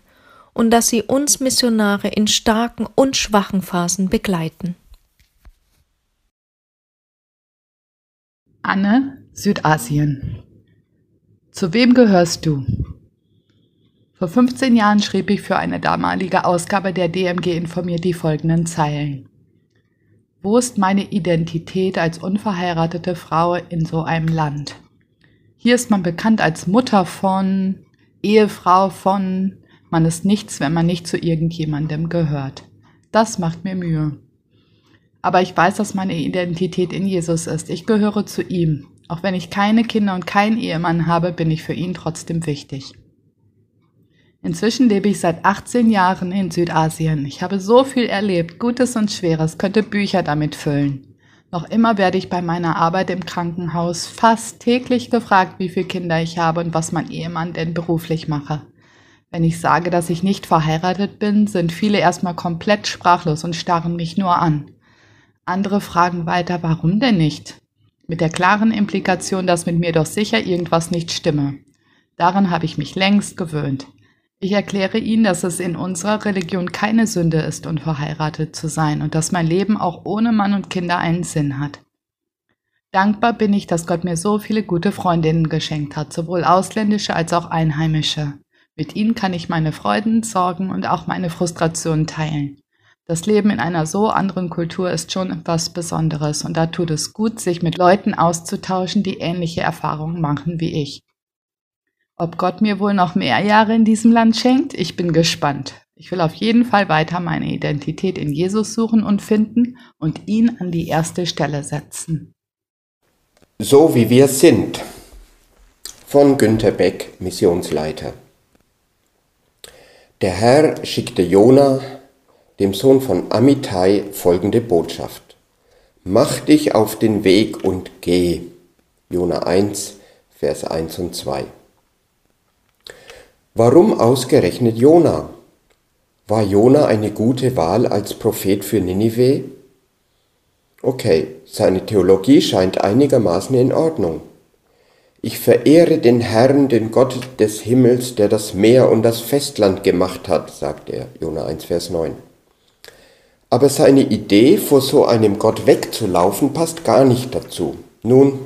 und dass Sie uns Missionare in starken und schwachen Phasen begleiten. Anne, Südasien. Zu wem gehörst du? Vor 15 Jahren schrieb ich für eine damalige Ausgabe der DMG informiert die folgenden Zeilen. Wo ist meine Identität als unverheiratete Frau in so einem Land? Hier ist man bekannt als Mutter von, Ehefrau von, man ist nichts, wenn man nicht zu irgendjemandem gehört. Das macht mir Mühe. Aber ich weiß, dass meine Identität in Jesus ist. Ich gehöre zu ihm. Auch wenn ich keine Kinder und keinen Ehemann habe, bin ich für ihn trotzdem wichtig. Inzwischen lebe ich seit 18 Jahren in Südasien. Ich habe so viel erlebt, Gutes und Schweres, könnte Bücher damit füllen. Noch immer werde ich bei meiner Arbeit im Krankenhaus fast täglich gefragt, wie viele Kinder ich habe und was mein Ehemann denn beruflich mache. Wenn ich sage, dass ich nicht verheiratet bin, sind viele erstmal komplett sprachlos und starren mich nur an. Andere fragen weiter, warum denn nicht? Mit der klaren Implikation, dass mit mir doch sicher irgendwas nicht stimme. Daran habe ich mich längst gewöhnt. Ich erkläre ihnen, dass es in unserer Religion keine Sünde ist, unverheiratet zu sein und dass mein Leben auch ohne Mann und Kinder einen Sinn hat. Dankbar bin ich, dass Gott mir so viele gute Freundinnen geschenkt hat, sowohl ausländische als auch einheimische. Mit ihnen kann ich meine Freuden, Sorgen und auch meine Frustrationen teilen. Das Leben in einer so anderen Kultur ist schon etwas Besonderes und da tut es gut, sich mit Leuten auszutauschen, die ähnliche Erfahrungen machen wie ich. Ob Gott mir wohl noch mehr Jahre in diesem Land schenkt, ich bin gespannt. Ich will auf jeden Fall weiter meine Identität in Jesus suchen und finden und ihn an die erste Stelle setzen. So wie wir sind. Von Günter Beck, Missionsleiter. Der Herr schickte Jona, dem Sohn von Amittai, folgende Botschaft. Mach dich auf den Weg und geh. Jona 1, Vers 1 und 2. Warum ausgerechnet Jona? War Jona eine gute Wahl als Prophet für Ninive? Okay, seine Theologie scheint einigermaßen in Ordnung. Ich verehre den Herrn, den Gott des Himmels, der das Meer und das Festland gemacht hat, sagt er, Jona 1, Vers 9. Aber seine Idee, vor so einem Gott wegzulaufen, passt gar nicht dazu. Nun,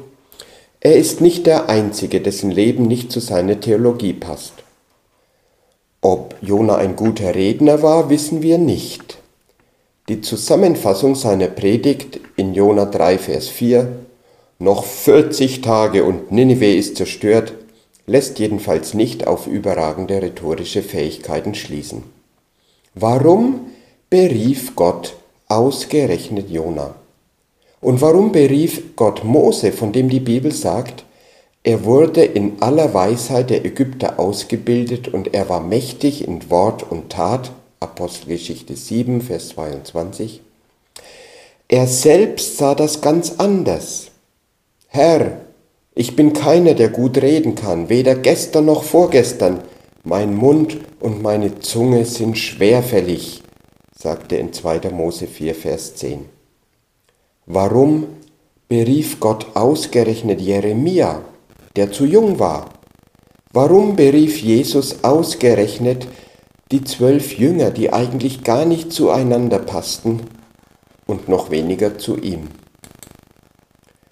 er ist nicht der Einzige, dessen Leben nicht zu seiner Theologie passt. Ob Jona ein guter Redner war, wissen wir nicht. Die Zusammenfassung seiner Predigt in Jona 3, Vers 4 noch 40 Tage und Ninive ist zerstört, lässt jedenfalls nicht auf überragende rhetorische Fähigkeiten schließen. Warum berief Gott ausgerechnet Jona? Und warum berief Gott Mose, von dem die Bibel sagt, er wurde in aller Weisheit der Ägypter ausgebildet und er war mächtig in Wort und Tat, Apostelgeschichte 7, Vers 22. Er selbst sah das ganz anders. Herr, ich bin keiner, der gut reden kann, weder gestern noch vorgestern. Mein Mund und meine Zunge sind schwerfällig, sagte in 2. Mose 4, Vers 10. Warum berief Gott ausgerechnet Jeremia, der zu jung war? Warum berief Jesus ausgerechnet die zwölf Jünger, die eigentlich gar nicht zueinander passten und noch weniger zu ihm?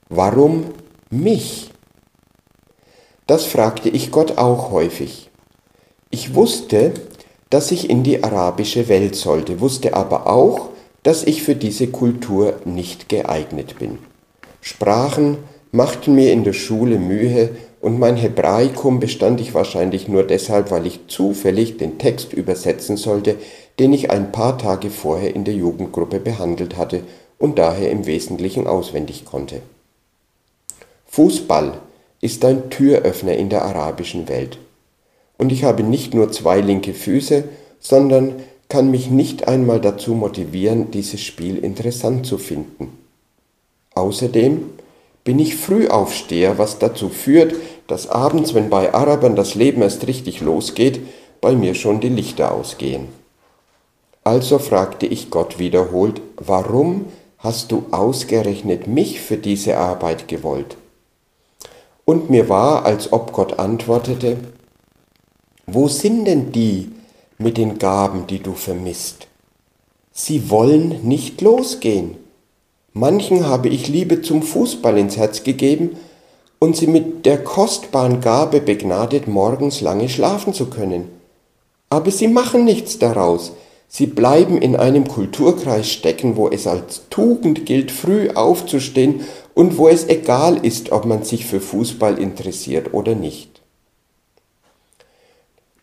Warum mich? Das fragte ich Gott auch häufig. Ich wusste, dass ich in die arabische Welt sollte, wusste aber auch, dass ich für diese Kultur nicht geeignet bin. Sprachen machten mir in der Schule Mühe und mein Hebraikum bestand ich wahrscheinlich nur deshalb, weil ich zufällig den Text übersetzen sollte, den ich ein paar Tage vorher in der Jugendgruppe behandelt hatte und daher im Wesentlichen auswendig konnte. Fußball ist ein Türöffner in der arabischen Welt. Und ich habe nicht nur zwei linke Füße, sondern kann mich nicht einmal dazu motivieren, dieses Spiel interessant zu finden. Außerdem bin ich Frühaufsteher, was dazu führt, dass abends, wenn bei Arabern das Leben erst richtig losgeht, bei mir schon die Lichter ausgehen. Also fragte ich Gott wiederholt, warum hast du ausgerechnet mich für diese Arbeit gewollt? Und mir war, als ob Gott antwortete, wo sind denn die mit den Gaben, die du vermisst? Sie wollen nicht losgehen. Manchen habe ich Liebe zum Fußball ins Herz gegeben und sie mit der kostbaren Gabe begnadet, morgens lange schlafen zu können. Aber sie machen nichts daraus. Sie bleiben in einem Kulturkreis stecken, wo es als Tugend gilt, früh aufzustehen und wo es egal ist, ob man sich für Fußball interessiert oder nicht.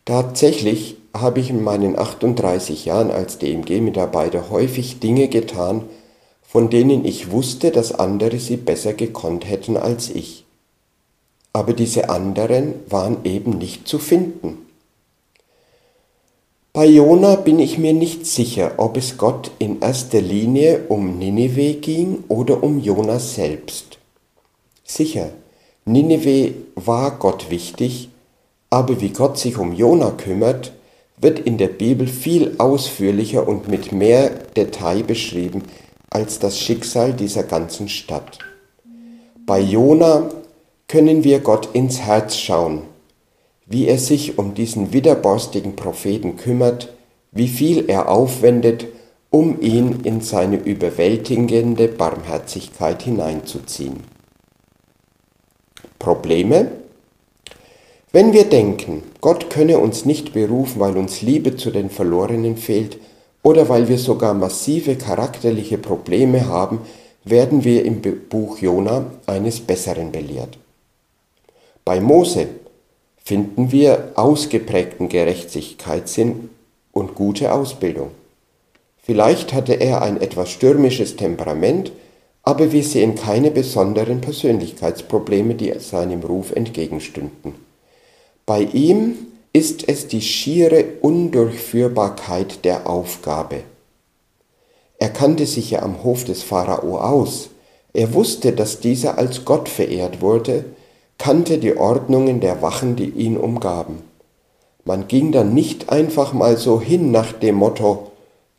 Tatsächlich habe ich in meinen 38 Jahren als DMG-Mitarbeiter häufig Dinge getan, von denen ich wusste, dass andere sie besser gekonnt hätten als ich. Aber diese anderen waren eben nicht zu finden. Bei Jona bin ich mir nicht sicher, ob es Gott in erster Linie um Ninive ging oder um Jona selbst. Sicher, Ninive war Gott wichtig, aber wie Gott sich um Jona kümmert, wird in der Bibel viel ausführlicher und mit mehr Detail beschrieben als das Schicksal dieser ganzen Stadt. Bei Jona können wir Gott ins Herz schauen, wie er sich um diesen widerborstigen Propheten kümmert, wie viel er aufwendet, um ihn in seine überwältigende Barmherzigkeit hineinzuziehen. Probleme? Wenn wir denken, Gott könne uns nicht berufen, weil uns Liebe zu den Verlorenen fehlt oder weil wir sogar massive charakterliche Probleme haben, werden wir im Buch Jona eines Besseren belehrt. Bei Mose finden wir ausgeprägten Gerechtigkeitssinn und gute Ausbildung. Vielleicht hatte er ein etwas stürmisches Temperament, aber wir sehen keine besonderen Persönlichkeitsprobleme, die seinem Ruf entgegenstünden. Bei ihm ist es die schiere Undurchführbarkeit der Aufgabe. Er kannte sich ja am Hof des Pharao aus. Er wusste, dass dieser als Gott verehrt wurde, kannte die Ordnungen der Wachen, die ihn umgaben. Man ging dann nicht einfach mal so hin nach dem Motto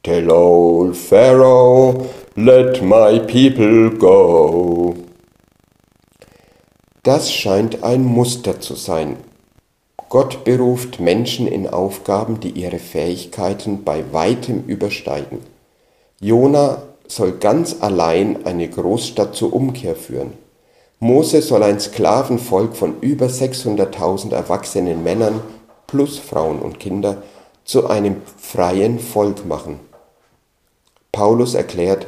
Tell old Pharaoh, let my people go. Das scheint ein Muster zu sein, Gott beruft Menschen in Aufgaben, die ihre Fähigkeiten bei weitem übersteigen. Jona soll ganz allein eine Großstadt zur Umkehr führen. Mose soll ein Sklavenvolk von über 600.000 erwachsenen Männern plus Frauen und Kinder zu einem freien Volk machen. Paulus erklärt,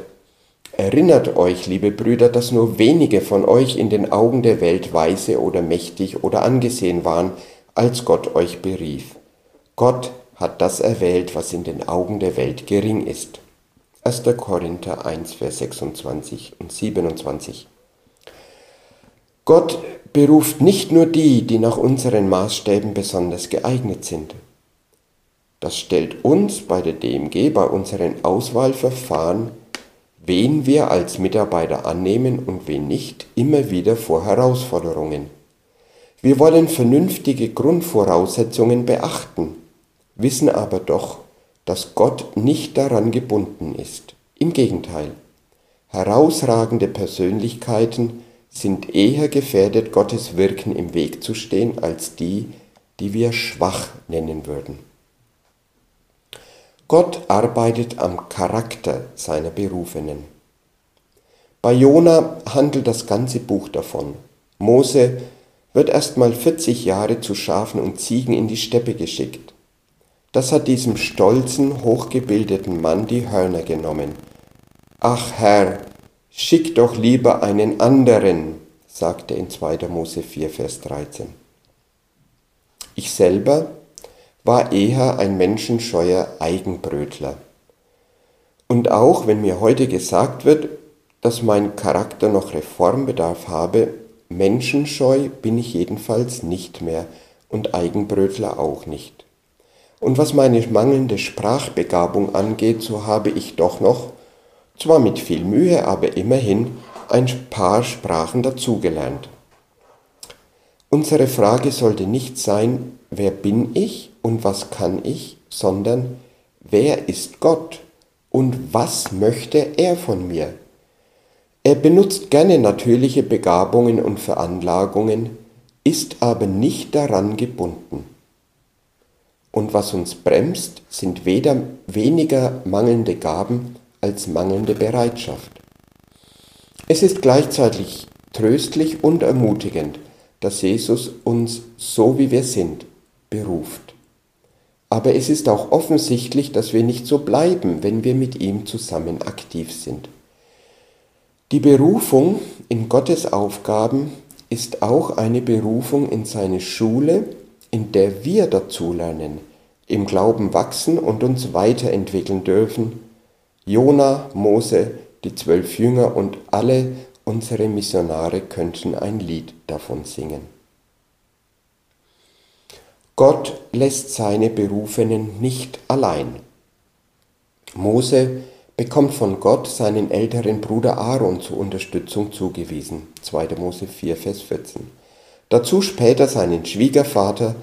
Erinnert euch, liebe Brüder, dass nur wenige von euch in den Augen der Welt weise oder mächtig oder angesehen waren, als Gott euch berief. Gott hat das erwählt, was in den Augen der Welt gering ist. 1. Korinther 1, Vers 26 und 27. Gott beruft nicht nur die, die nach unseren Maßstäben besonders geeignet sind. Das stellt uns bei der DMG, bei unseren Auswahlverfahren, wen wir als Mitarbeiter annehmen und wen nicht, immer wieder vor Herausforderungen. Wir wollen vernünftige Grundvoraussetzungen beachten, wissen aber doch, dass Gott nicht daran gebunden ist. Im Gegenteil, herausragende Persönlichkeiten sind eher gefährdet, Gottes Wirken im Weg zu stehen, als die, die wir schwach nennen würden. Gott arbeitet am Charakter seiner Berufenen. Bei Jona handelt das ganze Buch davon. Mose wird erst mal 40 Jahre zu Schafen und Ziegen in die Steppe geschickt. Das hat diesem stolzen, hochgebildeten Mann die Hörner genommen. Ach Herr, schick doch lieber einen anderen, sagte in 2. Mose 4, Vers 13. Ich selber war eher ein menschenscheuer Eigenbrötler. Und auch wenn mir heute gesagt wird, dass mein Charakter noch Reformbedarf habe, Menschenscheu bin ich jedenfalls nicht mehr und Eigenbrötler auch nicht. Und was meine mangelnde Sprachbegabung angeht, so habe ich doch noch, zwar mit viel Mühe, aber immerhin ein paar Sprachen dazugelernt. Unsere Frage sollte nicht sein, wer bin ich und was kann ich, sondern wer ist Gott und was möchte er von mir? Er benutzt gerne natürliche Begabungen und Veranlagungen, ist aber nicht daran gebunden. Und was uns bremst, sind weder weniger mangelnde Gaben als mangelnde Bereitschaft. Es ist gleichzeitig tröstlich und ermutigend, dass Jesus uns so wie wir sind beruft. Aber es ist auch offensichtlich, dass wir nicht so bleiben, wenn wir mit ihm zusammen aktiv sind. Die Berufung in Gottes Aufgaben ist auch eine Berufung in seine Schule, in der wir dazulernen, im Glauben wachsen und uns weiterentwickeln dürfen. Jona, Mose, die zwölf Jünger und alle unsere Missionare könnten ein Lied davon singen. Gott lässt seine Berufenen nicht allein. Mose bekommt von Gott seinen älteren Bruder Aaron zur Unterstützung zugewiesen. 2. Mose 4, Vers 14. Dazu später seinen Schwiegervater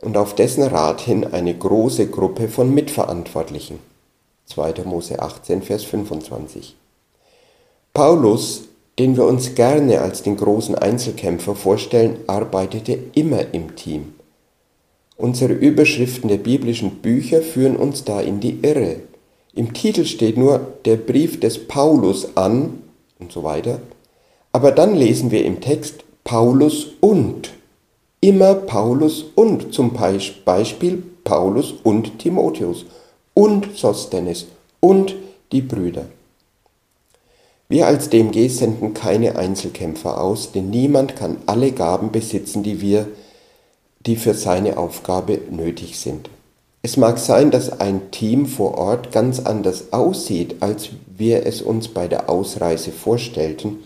und auf dessen Rat hin eine große Gruppe von Mitverantwortlichen. 2. Mose 18, Vers 25. Paulus, den wir uns gerne als den großen Einzelkämpfer vorstellen, arbeitete immer im Team. Unsere Überschriften der biblischen Bücher führen uns da in die Irre. Im Titel steht nur der Brief des Paulus an und so weiter. Aber dann lesen wir im Text Paulus und. Immer Paulus und. Zum Beispiel Paulus und Timotheus und Sosthenes und die Brüder. Wir als DMG senden keine Einzelkämpfer aus, denn niemand kann alle Gaben besitzen, die wir, die für seine Aufgabe nötig sind. Es mag sein, dass ein Team vor Ort ganz anders aussieht, als wir es uns bei der Ausreise vorstellten,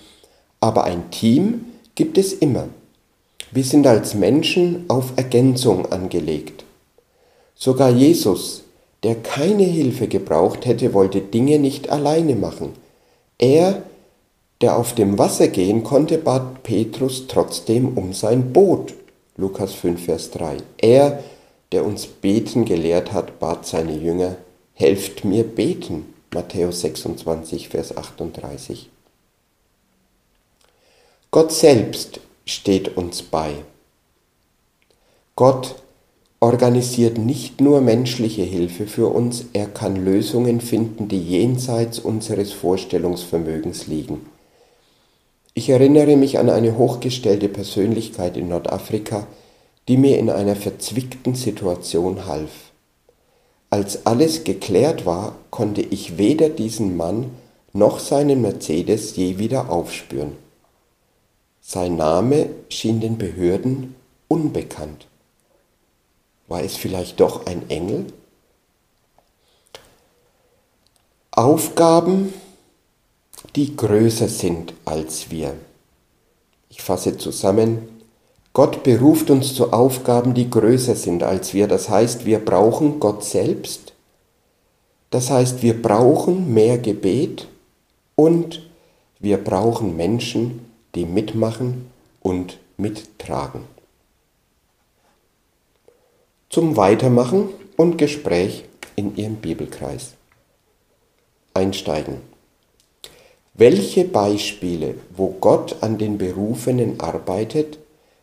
aber ein Team gibt es immer. Wir sind als Menschen auf Ergänzung angelegt. Sogar Jesus, der keine Hilfe gebraucht hätte, wollte Dinge nicht alleine machen. Er, der auf dem Wasser gehen konnte, bat Petrus trotzdem um sein Boot. Lukas 5, Vers 3. Er, der uns beten gelehrt hat, bat seine Jünger, helft mir beten. Matthäus 26, Vers 38. Gott selbst steht uns bei. Gott organisiert nicht nur menschliche Hilfe für uns, er kann Lösungen finden, die jenseits unseres Vorstellungsvermögens liegen. Ich erinnere mich an eine hochgestellte Persönlichkeit in Nordafrika, die mir in einer verzwickten Situation half. Als alles geklärt war, konnte ich weder diesen Mann noch seinen Mercedes je wieder aufspüren. Sein Name schien den Behörden unbekannt. War es vielleicht doch ein Engel? Aufgaben, die größer sind als wir. Ich fasse zusammen, Gott beruft uns zu Aufgaben, die größer sind als wir. Das heißt, wir brauchen Gott selbst. Das heißt, wir brauchen mehr Gebet und wir brauchen Menschen, die mitmachen und mittragen. Zum Weitermachen und Gespräch in Ihrem Bibelkreis. Einsteigen. Welche Beispiele, wo Gott an den Berufenen arbeitet,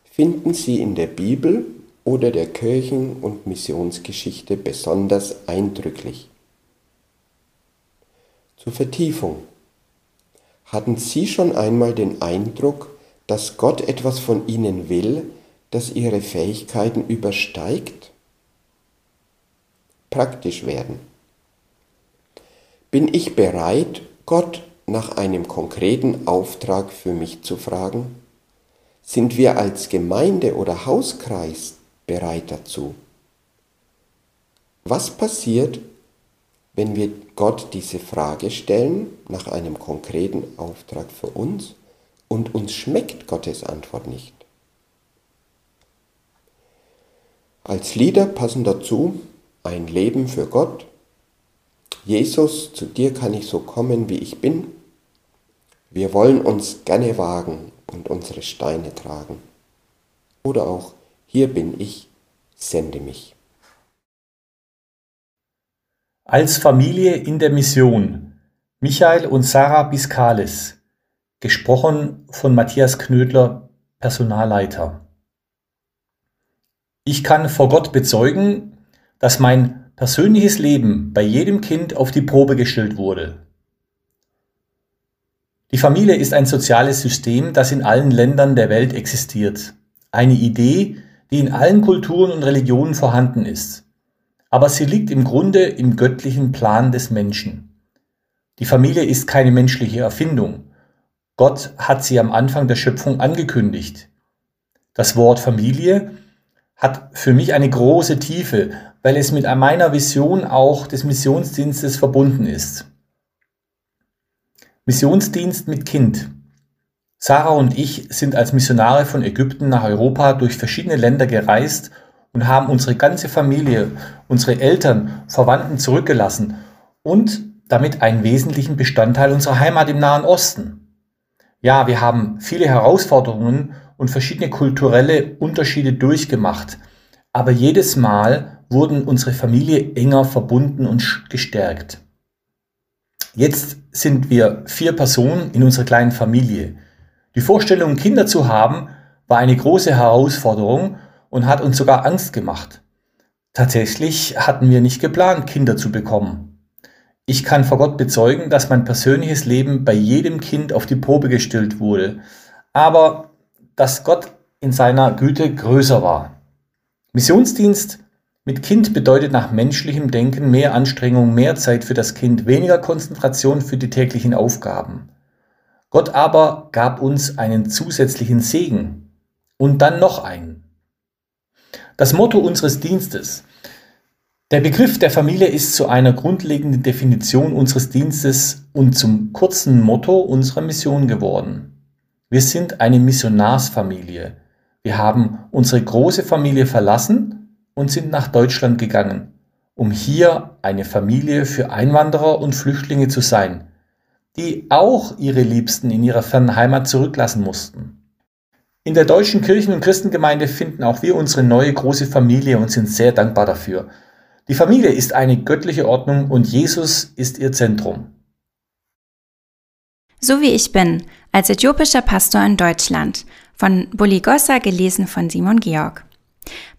finden Sie in der Bibel oder der Kirchen- und Missionsgeschichte besonders eindrücklich. Zur Vertiefung. Hatten Sie schon einmal den Eindruck, dass Gott etwas von Ihnen will, das Ihre Fähigkeiten übersteigt? Praktisch werden. Bin ich bereit, Gott nach einem konkreten Auftrag für mich zu fragen? Sind wir als Gemeinde oder Hauskreis bereit dazu? Was passiert, wenn wir Gott diese Frage stellen nach einem konkreten Auftrag für uns und uns schmeckt Gottes Antwort nicht? Als Lieder passen dazu ein Leben für Gott, Jesus, zu dir kann ich so kommen, wie ich bin. Wir wollen uns gerne wagen und unsere Steine tragen. Oder auch, hier bin ich, sende mich. Als Familie in der Mission. Michael und Sarah Biskalis. Gesprochen von Matthias Knödler, Personalleiter. Ich kann vor Gott bezeugen, dass mein persönliches Leben bei jedem Kind auf die Probe gestellt wurde. Die Familie ist ein soziales System, das in allen Ländern der Welt existiert. Eine Idee, die in allen Kulturen und Religionen vorhanden ist. Aber sie liegt im Grunde im göttlichen Plan des Menschen. Die Familie ist keine menschliche Erfindung. Gott hat sie am Anfang der Schöpfung angekündigt. Das Wort Familie hat für mich eine große Tiefe, weil es mit meiner Vision auch des Missionsdienstes verbunden ist. Missionsdienst mit Kind. Sarah und ich sind als Missionare von Ägypten nach Europa durch verschiedene Länder gereist, und haben unsere ganze Familie, unsere Eltern, Verwandten zurückgelassen und damit einen wesentlichen Bestandteil unserer Heimat im Nahen Osten. Ja, wir haben viele Herausforderungen und verschiedene kulturelle Unterschiede durchgemacht, aber jedes Mal wurden unsere Familie enger verbunden und gestärkt. Jetzt sind wir vier Personen in unserer kleinen Familie. Die Vorstellung, Kinder zu haben, war eine große Herausforderung und hat uns sogar Angst gemacht. Tatsächlich hatten wir nicht geplant, Kinder zu bekommen. Ich kann vor Gott bezeugen, dass mein persönliches Leben bei jedem Kind auf die Probe gestellt wurde, aber dass Gott in seiner Güte größer war. Missionsdienst mit Kind bedeutet nach menschlichem Denken mehr Anstrengung, mehr Zeit für das Kind, weniger Konzentration für die täglichen Aufgaben. Gott aber gab uns einen zusätzlichen Segen und dann noch einen. Das Motto unseres Dienstes. Der Begriff der Familie ist zu einer grundlegenden Definition unseres Dienstes und zum kurzen Motto unserer Mission geworden. Wir sind eine Missionarsfamilie. Wir haben unsere große Familie verlassen und sind nach Deutschland gegangen, um hier eine Familie für Einwanderer und Flüchtlinge zu sein, die auch ihre Liebsten in ihrer fernen Heimat zurücklassen mussten. In der deutschen Kirchen- und Christengemeinde finden auch wir unsere neue große Familie und sind sehr dankbar dafür. Die Familie ist eine göttliche Ordnung und Jesus ist ihr Zentrum. So wie ich bin, als äthiopischer Pastor in Deutschland, von Bulli Gossa gelesen von Simon Georg.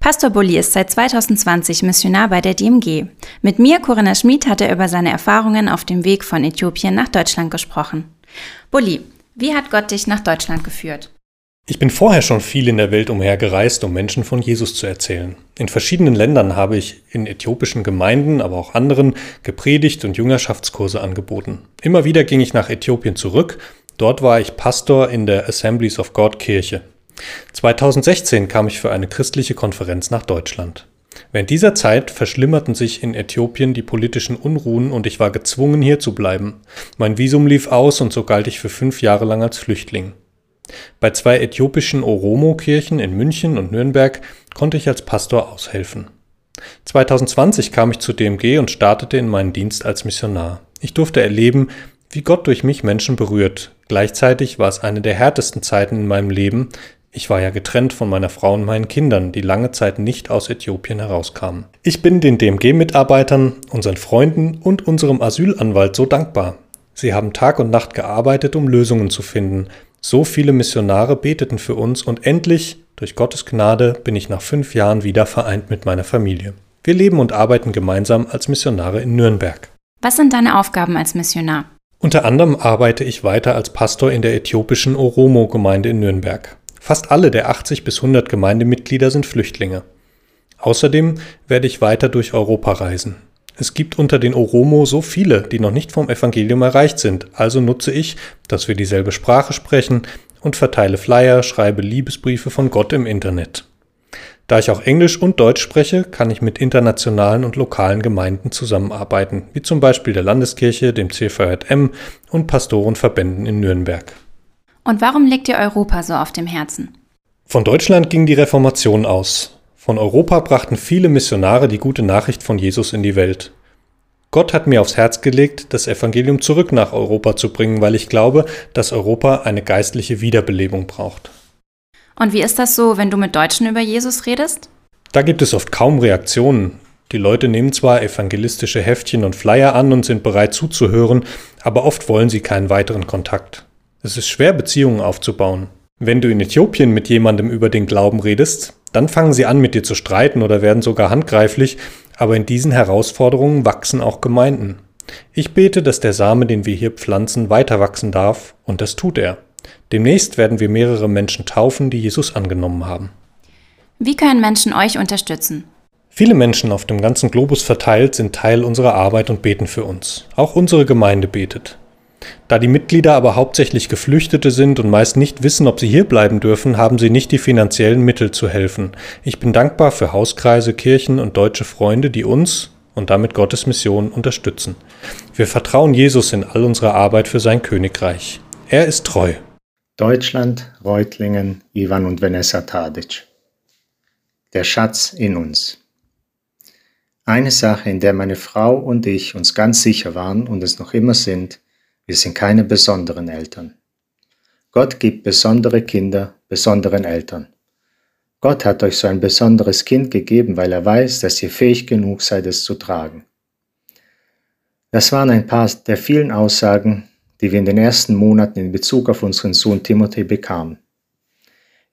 Pastor Bulli ist seit 2020 Missionar bei der DMG. Mit mir, Corinna Schmid, hat er über seine Erfahrungen auf dem Weg von Äthiopien nach Deutschland gesprochen. Bulli, wie hat Gott dich nach Deutschland geführt? Ich bin vorher schon viel in der Welt umhergereist, um Menschen von Jesus zu erzählen. In verschiedenen Ländern habe ich in äthiopischen Gemeinden, aber auch anderen gepredigt und Jüngerschaftskurse angeboten. Immer wieder ging ich nach Äthiopien zurück. Dort war ich Pastor in der Assemblies of God Kirche. 2016 kam ich für eine christliche Konferenz nach Deutschland. Während dieser Zeit verschlimmerten sich in Äthiopien die politischen Unruhen und ich war gezwungen, hier zu bleiben. Mein Visum lief aus und so galt ich für fünf Jahre lang als Flüchtling. Bei zwei äthiopischen Oromo-Kirchen in München und Nürnberg konnte ich als Pastor aushelfen. 2020 kam ich zu DMG und startete in meinen Dienst als Missionar. Ich durfte erleben, wie Gott durch mich Menschen berührt. Gleichzeitig war es eine der härtesten Zeiten in meinem Leben. Ich war ja getrennt von meiner Frau und meinen Kindern, die lange Zeit nicht aus Äthiopien herauskamen. Ich bin den DMG-Mitarbeitern, unseren Freunden und unserem Asylanwalt so dankbar. Sie haben Tag und Nacht gearbeitet, um Lösungen zu finden, so viele Missionare beteten für uns und endlich, durch Gottes Gnade, bin ich nach fünf Jahren wieder vereint mit meiner Familie. Wir leben und arbeiten gemeinsam als Missionare in Nürnberg. Was sind deine Aufgaben als Missionar? Unter anderem arbeite ich weiter als Pastor in der äthiopischen Oromo-Gemeinde in Nürnberg. Fast alle der 80 bis 100 Gemeindemitglieder sind Flüchtlinge. Außerdem werde ich weiter durch Europa reisen. Es gibt unter den Oromo so viele, die noch nicht vom Evangelium erreicht sind, also nutze ich, dass wir dieselbe Sprache sprechen und verteile Flyer, schreibe Liebesbriefe von Gott im Internet. Da ich auch Englisch und Deutsch spreche, kann ich mit internationalen und lokalen Gemeinden zusammenarbeiten, wie zum Beispiel der Landeskirche, dem CVJM und Pastorenverbänden in Nürnberg. Und warum liegt dir Europa so auf dem Herzen? Von Deutschland ging die Reformation aus. Von Europa brachten viele Missionare die gute Nachricht von Jesus in die Welt. Gott hat mir aufs Herz gelegt, das Evangelium zurück nach Europa zu bringen, weil ich glaube, dass Europa eine geistliche Wiederbelebung braucht. Und wie ist das so, wenn du mit Deutschen über Jesus redest? Da gibt es oft kaum Reaktionen. Die Leute nehmen zwar evangelistische Heftchen und Flyer an und sind bereit zuzuhören, aber oft wollen sie keinen weiteren Kontakt. Es ist schwer, Beziehungen aufzubauen. Wenn du in Äthiopien mit jemandem über den Glauben redest, dann fangen sie an, mit dir zu streiten oder werden sogar handgreiflich, aber in diesen Herausforderungen wachsen auch Gemeinden. Ich bete, dass der Same, den wir hier pflanzen, weiter wachsen darf, und das tut er. Demnächst werden wir mehrere Menschen taufen, die Jesus angenommen haben. Wie können Menschen euch unterstützen? Viele Menschen auf dem ganzen Globus verteilt sind Teil unserer Arbeit und beten für uns. Auch unsere Gemeinde betet. Da die Mitglieder aber hauptsächlich Geflüchtete sind und meist nicht wissen, ob sie hier bleiben dürfen, haben sie nicht die finanziellen Mittel zu helfen. Ich bin dankbar für Hauskreise, Kirchen und deutsche Freunde, die uns und damit Gottes Mission unterstützen. Wir vertrauen Jesus in all unserer Arbeit für sein Königreich. Er ist treu. Deutschland, Reutlingen, Ivan und Vanessa Tadic. Der Schatz in uns. Eine Sache, in der meine Frau und ich uns ganz sicher waren und es noch immer sind, wir sind keine besonderen Eltern. Gott gibt besondere Kinder besonderen Eltern. Gott hat euch so ein besonderes Kind gegeben, weil er weiß, dass ihr fähig genug seid, es zu tragen. Das waren ein paar der vielen Aussagen, die wir in den ersten Monaten in Bezug auf unseren Sohn Timothy bekamen.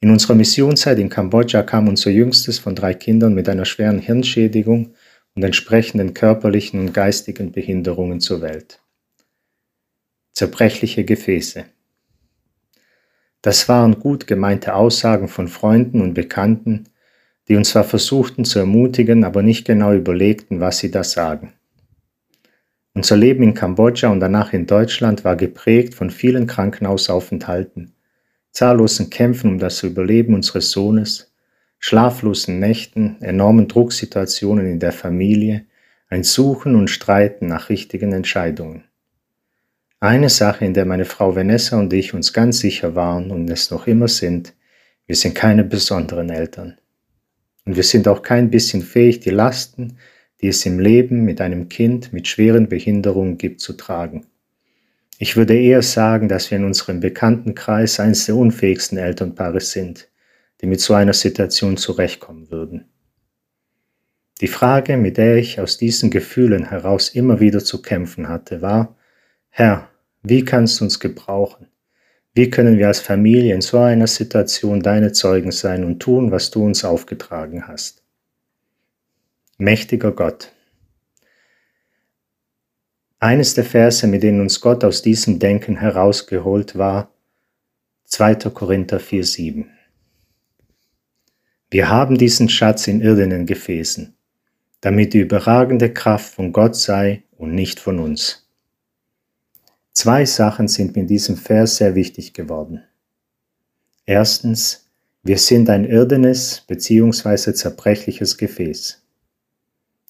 In unserer Missionszeit in Kambodscha kam unser jüngstes von drei Kindern mit einer schweren Hirnschädigung und entsprechenden körperlichen und geistigen Behinderungen zur Welt. Zerbrechliche Gefäße. Das waren gut gemeinte Aussagen von Freunden und Bekannten, die uns zwar versuchten zu ermutigen, aber nicht genau überlegten, was sie da sagen. Unser Leben in Kambodscha und danach in Deutschland war geprägt von vielen Krankenhausaufenthalten, zahllosen Kämpfen um das Überleben unseres Sohnes, schlaflosen Nächten, enormen Drucksituationen in der Familie, ein Suchen und Streiten nach richtigen Entscheidungen. Eine Sache, in der meine Frau Vanessa und ich uns ganz sicher waren und es noch immer sind, wir sind keine besonderen Eltern. Und wir sind auch kein bisschen fähig, die Lasten, die es im Leben mit einem Kind mit schweren Behinderungen gibt, zu tragen. Ich würde eher sagen, dass wir in unserem Bekanntenkreis eines der unfähigsten Elternpaare sind, die mit so einer Situation zurechtkommen würden. Die Frage, mit der ich aus diesen Gefühlen heraus immer wieder zu kämpfen hatte, war, Herr, wie kannst du uns gebrauchen? Wie können wir als Familie in so einer Situation deine Zeugen sein und tun, was du uns aufgetragen hast? Mächtiger Gott. Eines der Verse, mit denen uns Gott aus diesem Denken herausgeholt war, 2. Korinther 4,7. Wir haben diesen Schatz in irdenen Gefäßen, damit die überragende Kraft von Gott sei und nicht von uns. Zwei Sachen sind mir in diesem Vers sehr wichtig geworden. Erstens, wir sind ein irdenes bzw. zerbrechliches Gefäß.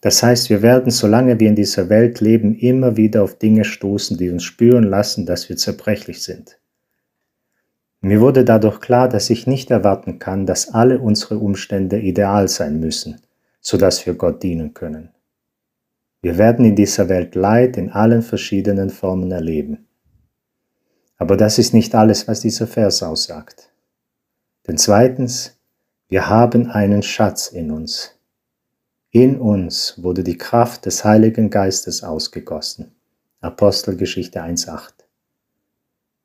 Das heißt, wir werden, solange wir in dieser Welt leben, immer wieder auf Dinge stoßen, die uns spüren lassen, dass wir zerbrechlich sind. Mir wurde dadurch klar, dass ich nicht erwarten kann, dass alle unsere Umstände ideal sein müssen, so dass wir Gott dienen können. Wir werden in dieser Welt Leid in allen verschiedenen Formen erleben. Aber das ist nicht alles, was dieser Vers aussagt. Denn zweitens, wir haben einen Schatz in uns. In uns wurde die Kraft des Heiligen Geistes ausgegossen. Apostelgeschichte 1.8.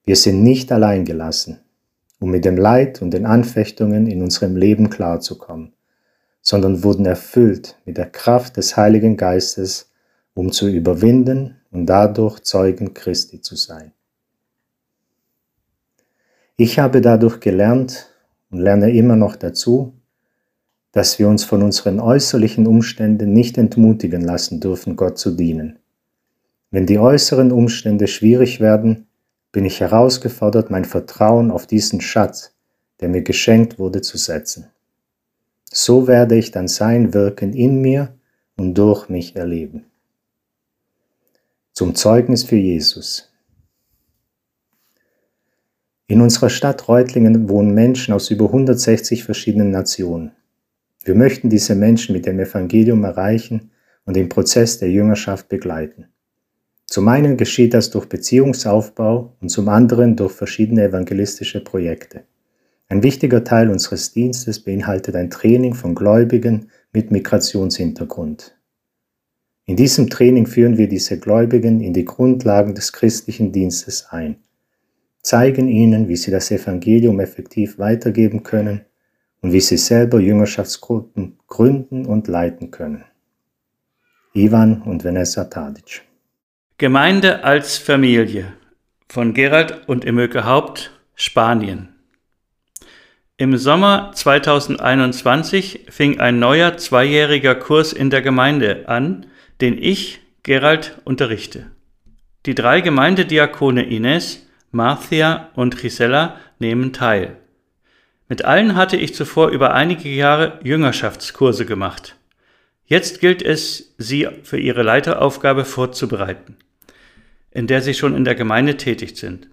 Wir sind nicht allein gelassen, um mit dem Leid und den Anfechtungen in unserem Leben klarzukommen sondern wurden erfüllt mit der Kraft des Heiligen Geistes, um zu überwinden und dadurch Zeugen Christi zu sein. Ich habe dadurch gelernt und lerne immer noch dazu, dass wir uns von unseren äußerlichen Umständen nicht entmutigen lassen dürfen, Gott zu dienen. Wenn die äußeren Umstände schwierig werden, bin ich herausgefordert, mein Vertrauen auf diesen Schatz, der mir geschenkt wurde, zu setzen. So werde ich dann sein Wirken in mir und durch mich erleben. Zum Zeugnis für Jesus. In unserer Stadt Reutlingen wohnen Menschen aus über 160 verschiedenen Nationen. Wir möchten diese Menschen mit dem Evangelium erreichen und den Prozess der Jüngerschaft begleiten. Zum einen geschieht das durch Beziehungsaufbau und zum anderen durch verschiedene evangelistische Projekte. Ein wichtiger Teil unseres Dienstes beinhaltet ein Training von Gläubigen mit Migrationshintergrund. In diesem Training führen wir diese Gläubigen in die Grundlagen des christlichen Dienstes ein, zeigen ihnen, wie sie das Evangelium effektiv weitergeben können und wie sie selber Jüngerschaftsgruppen gründen und leiten können. Ivan und Vanessa Tadic. Gemeinde als Familie von Gerald und Emöke Haupt, Spanien. Im Sommer 2021 fing ein neuer zweijähriger Kurs in der Gemeinde an, den ich, Gerald, unterrichte. Die drei Gemeindediakone Ines, Marcia und Gisela nehmen teil. Mit allen hatte ich zuvor über einige Jahre Jüngerschaftskurse gemacht. Jetzt gilt es, sie für ihre Leiteraufgabe vorzubereiten, in der sie schon in der Gemeinde tätig sind.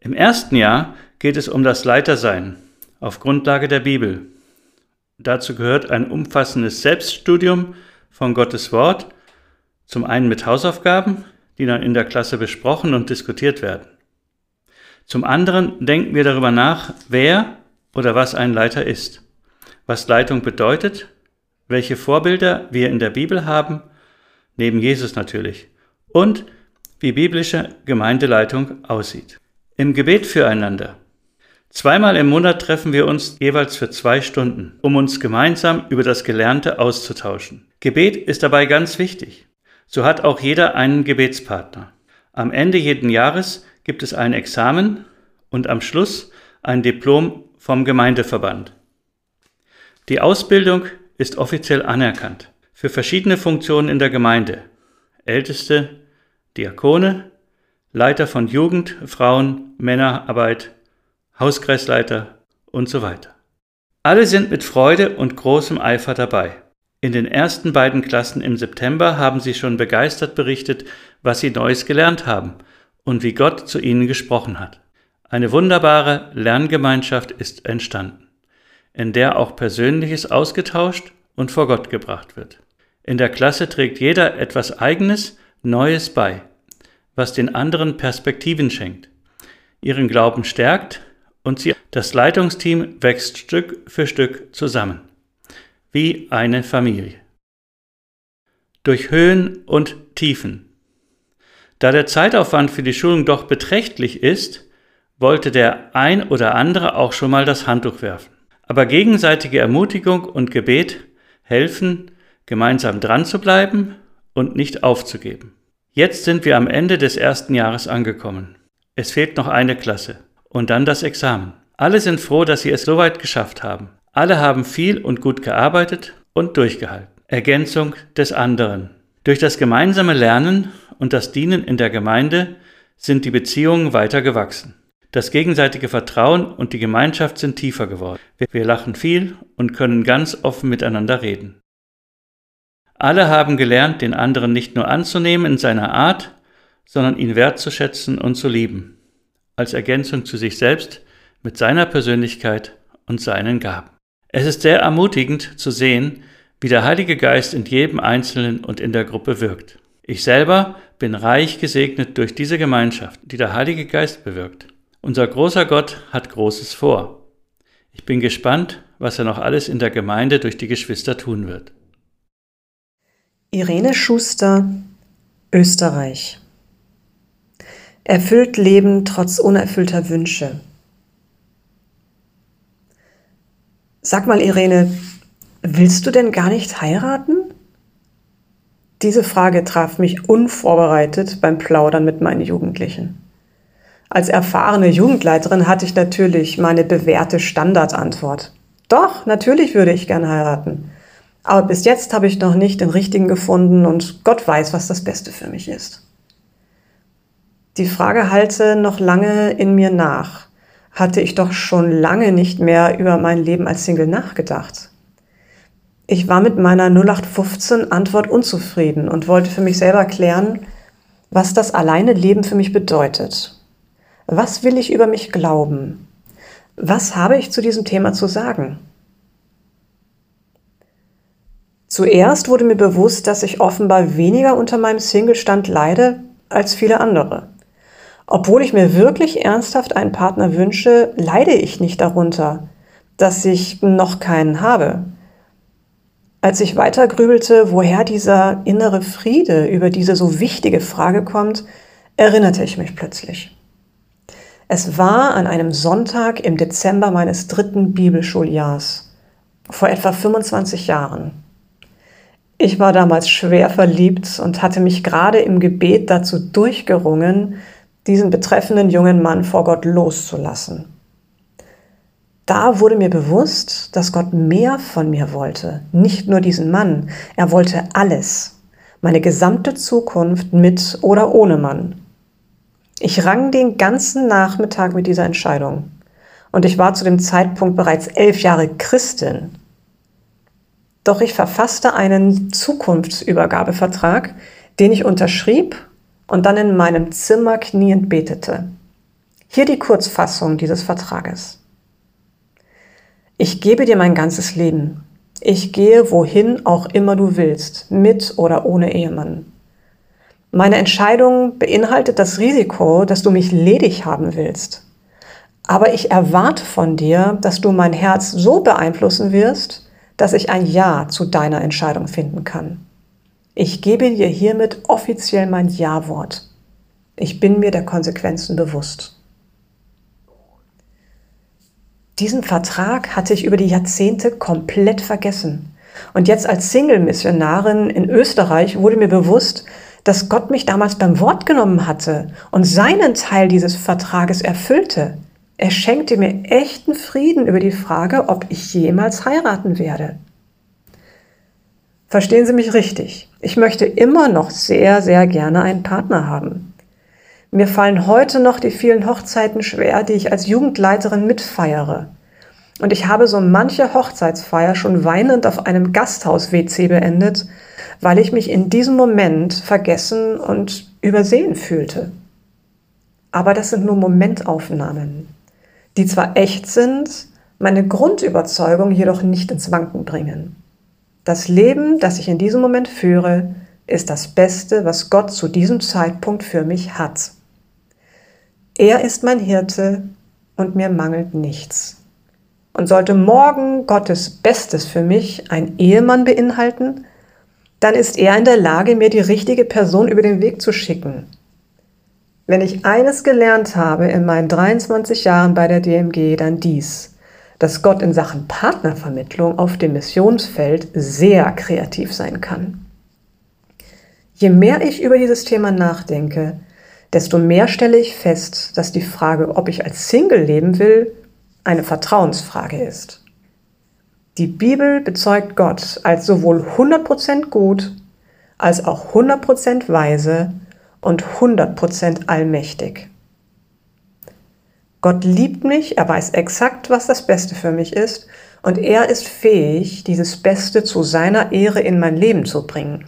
Im ersten Jahr geht es um das Leitersein auf Grundlage der Bibel. Dazu gehört ein umfassendes Selbststudium von Gottes Wort, zum einen mit Hausaufgaben, die dann in der Klasse besprochen und diskutiert werden. Zum anderen denken wir darüber nach, wer oder was ein Leiter ist, was Leitung bedeutet, welche Vorbilder wir in der Bibel haben, neben Jesus natürlich, und wie biblische Gemeindeleitung aussieht. Im Gebet füreinander. Zweimal im Monat treffen wir uns jeweils für zwei Stunden, um uns gemeinsam über das Gelernte auszutauschen. Gebet ist dabei ganz wichtig. So hat auch jeder einen Gebetspartner. Am Ende jeden Jahres gibt es ein Examen und am Schluss ein Diplom vom Gemeindeverband. Die Ausbildung ist offiziell anerkannt für verschiedene Funktionen in der Gemeinde. Älteste, Diakone, Leiter von Jugend, Frauen, Männerarbeit, Hauskreisleiter und so weiter. Alle sind mit Freude und großem Eifer dabei. In den ersten beiden Klassen im September haben sie schon begeistert berichtet, was sie Neues gelernt haben und wie Gott zu ihnen gesprochen hat. Eine wunderbare Lerngemeinschaft ist entstanden, in der auch Persönliches ausgetauscht und vor Gott gebracht wird. In der Klasse trägt jeder etwas Eigenes, Neues bei, was den anderen Perspektiven schenkt, ihren Glauben stärkt und sie, das Leitungsteam wächst Stück für Stück zusammen, wie eine Familie. Durch Höhen und Tiefen. Da der Zeitaufwand für die Schulung doch beträchtlich ist, wollte der ein oder andere auch schon mal das Handtuch werfen. Aber gegenseitige Ermutigung und Gebet helfen, gemeinsam dran zu bleiben und nicht aufzugeben. Jetzt sind wir am Ende des ersten Jahres angekommen. Es fehlt noch eine Klasse und dann das Examen. Alle sind froh, dass sie es soweit geschafft haben. Alle haben viel und gut gearbeitet und durchgehalten. Ergänzung des anderen. Durch das gemeinsame Lernen und das Dienen in der Gemeinde sind die Beziehungen weiter gewachsen. Das gegenseitige Vertrauen und die Gemeinschaft sind tiefer geworden. Wir lachen viel und können ganz offen miteinander reden. Alle haben gelernt, den anderen nicht nur anzunehmen in seiner Art, sondern ihn wertzuschätzen und zu lieben als Ergänzung zu sich selbst mit seiner Persönlichkeit und seinen Gaben. Es ist sehr ermutigend zu sehen, wie der Heilige Geist in jedem Einzelnen und in der Gruppe wirkt. Ich selber bin reich gesegnet durch diese Gemeinschaft, die der Heilige Geist bewirkt. Unser großer Gott hat Großes vor. Ich bin gespannt, was er noch alles in der Gemeinde durch die Geschwister tun wird. Irene Schuster, Österreich. Erfüllt Leben trotz unerfüllter Wünsche. Sag mal, Irene, willst du denn gar nicht heiraten? Diese Frage traf mich unvorbereitet beim Plaudern mit meinen Jugendlichen. Als erfahrene Jugendleiterin hatte ich natürlich meine bewährte Standardantwort. Doch, natürlich würde ich gern heiraten. Aber bis jetzt habe ich noch nicht den richtigen gefunden und Gott weiß, was das Beste für mich ist. Die Frage halte noch lange in mir nach. Hatte ich doch schon lange nicht mehr über mein Leben als Single nachgedacht. Ich war mit meiner 0815 Antwort unzufrieden und wollte für mich selber klären, was das alleine Leben für mich bedeutet. Was will ich über mich glauben? Was habe ich zu diesem Thema zu sagen? Zuerst wurde mir bewusst, dass ich offenbar weniger unter meinem Single-Stand leide als viele andere. Obwohl ich mir wirklich ernsthaft einen Partner wünsche, leide ich nicht darunter, dass ich noch keinen habe. Als ich weiter grübelte, woher dieser innere Friede über diese so wichtige Frage kommt, erinnerte ich mich plötzlich. Es war an einem Sonntag im Dezember meines dritten Bibelschuljahrs, vor etwa 25 Jahren. Ich war damals schwer verliebt und hatte mich gerade im Gebet dazu durchgerungen, diesen betreffenden jungen Mann vor Gott loszulassen. Da wurde mir bewusst, dass Gott mehr von mir wollte, nicht nur diesen Mann, er wollte alles, meine gesamte Zukunft mit oder ohne Mann. Ich rang den ganzen Nachmittag mit dieser Entscheidung und ich war zu dem Zeitpunkt bereits elf Jahre Christin. Doch ich verfasste einen Zukunftsübergabevertrag, den ich unterschrieb und dann in meinem Zimmer kniend betete. Hier die Kurzfassung dieses Vertrages. Ich gebe dir mein ganzes Leben. Ich gehe wohin auch immer du willst, mit oder ohne Ehemann. Meine Entscheidung beinhaltet das Risiko, dass du mich ledig haben willst. Aber ich erwarte von dir, dass du mein Herz so beeinflussen wirst, dass ich ein Ja zu deiner Entscheidung finden kann. Ich gebe dir hiermit offiziell mein Ja-Wort. Ich bin mir der Konsequenzen bewusst. Diesen Vertrag hatte ich über die Jahrzehnte komplett vergessen. Und jetzt als Single-Missionarin in Österreich wurde mir bewusst, dass Gott mich damals beim Wort genommen hatte und seinen Teil dieses Vertrages erfüllte. Er schenkte mir echten Frieden über die Frage, ob ich jemals heiraten werde. Verstehen Sie mich richtig. Ich möchte immer noch sehr, sehr gerne einen Partner haben. Mir fallen heute noch die vielen Hochzeiten schwer, die ich als Jugendleiterin mitfeiere. Und ich habe so manche Hochzeitsfeier schon weinend auf einem Gasthaus-WC beendet, weil ich mich in diesem Moment vergessen und übersehen fühlte. Aber das sind nur Momentaufnahmen die zwar echt sind, meine Grundüberzeugung jedoch nicht ins Wanken bringen. Das Leben, das ich in diesem Moment führe, ist das Beste, was Gott zu diesem Zeitpunkt für mich hat. Er ist mein Hirte und mir mangelt nichts. Und sollte morgen Gottes Bestes für mich ein Ehemann beinhalten, dann ist er in der Lage, mir die richtige Person über den Weg zu schicken, wenn ich eines gelernt habe in meinen 23 Jahren bei der DMG, dann dies, dass Gott in Sachen Partnervermittlung auf dem Missionsfeld sehr kreativ sein kann. Je mehr ich über dieses Thema nachdenke, desto mehr stelle ich fest, dass die Frage, ob ich als Single leben will, eine Vertrauensfrage ist. Die Bibel bezeugt Gott als sowohl 100% gut als auch 100% weise und 100% allmächtig. Gott liebt mich, er weiß exakt, was das Beste für mich ist und er ist fähig, dieses Beste zu seiner Ehre in mein Leben zu bringen.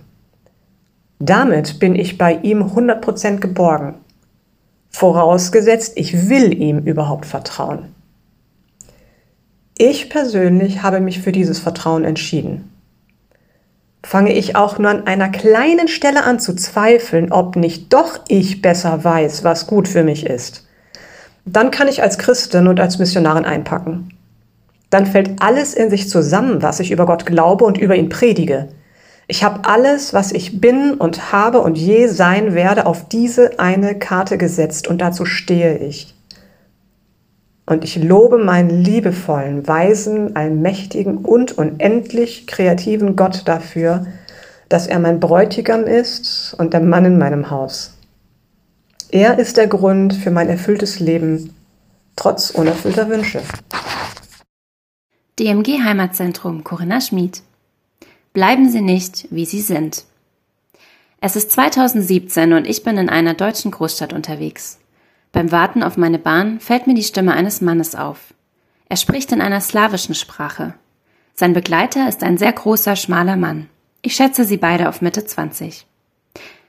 Damit bin ich bei ihm 100% geborgen. Vorausgesetzt, ich will ihm überhaupt vertrauen. Ich persönlich habe mich für dieses Vertrauen entschieden fange ich auch nur an einer kleinen Stelle an zu zweifeln, ob nicht doch ich besser weiß, was gut für mich ist, dann kann ich als Christin und als Missionarin einpacken. Dann fällt alles in sich zusammen, was ich über Gott glaube und über ihn predige. Ich habe alles, was ich bin und habe und je sein werde, auf diese eine Karte gesetzt und dazu stehe ich. Und ich lobe meinen liebevollen, weisen, allmächtigen und unendlich kreativen Gott dafür, dass er mein Bräutigam ist und der Mann in meinem Haus. Er ist der Grund für mein erfülltes Leben, trotz unerfüllter Wünsche. DMG Heimatzentrum Corinna Schmid. Bleiben Sie nicht, wie Sie sind. Es ist 2017 und ich bin in einer deutschen Großstadt unterwegs. Beim Warten auf meine Bahn fällt mir die Stimme eines Mannes auf. Er spricht in einer slawischen Sprache. Sein Begleiter ist ein sehr großer, schmaler Mann. Ich schätze sie beide auf Mitte 20.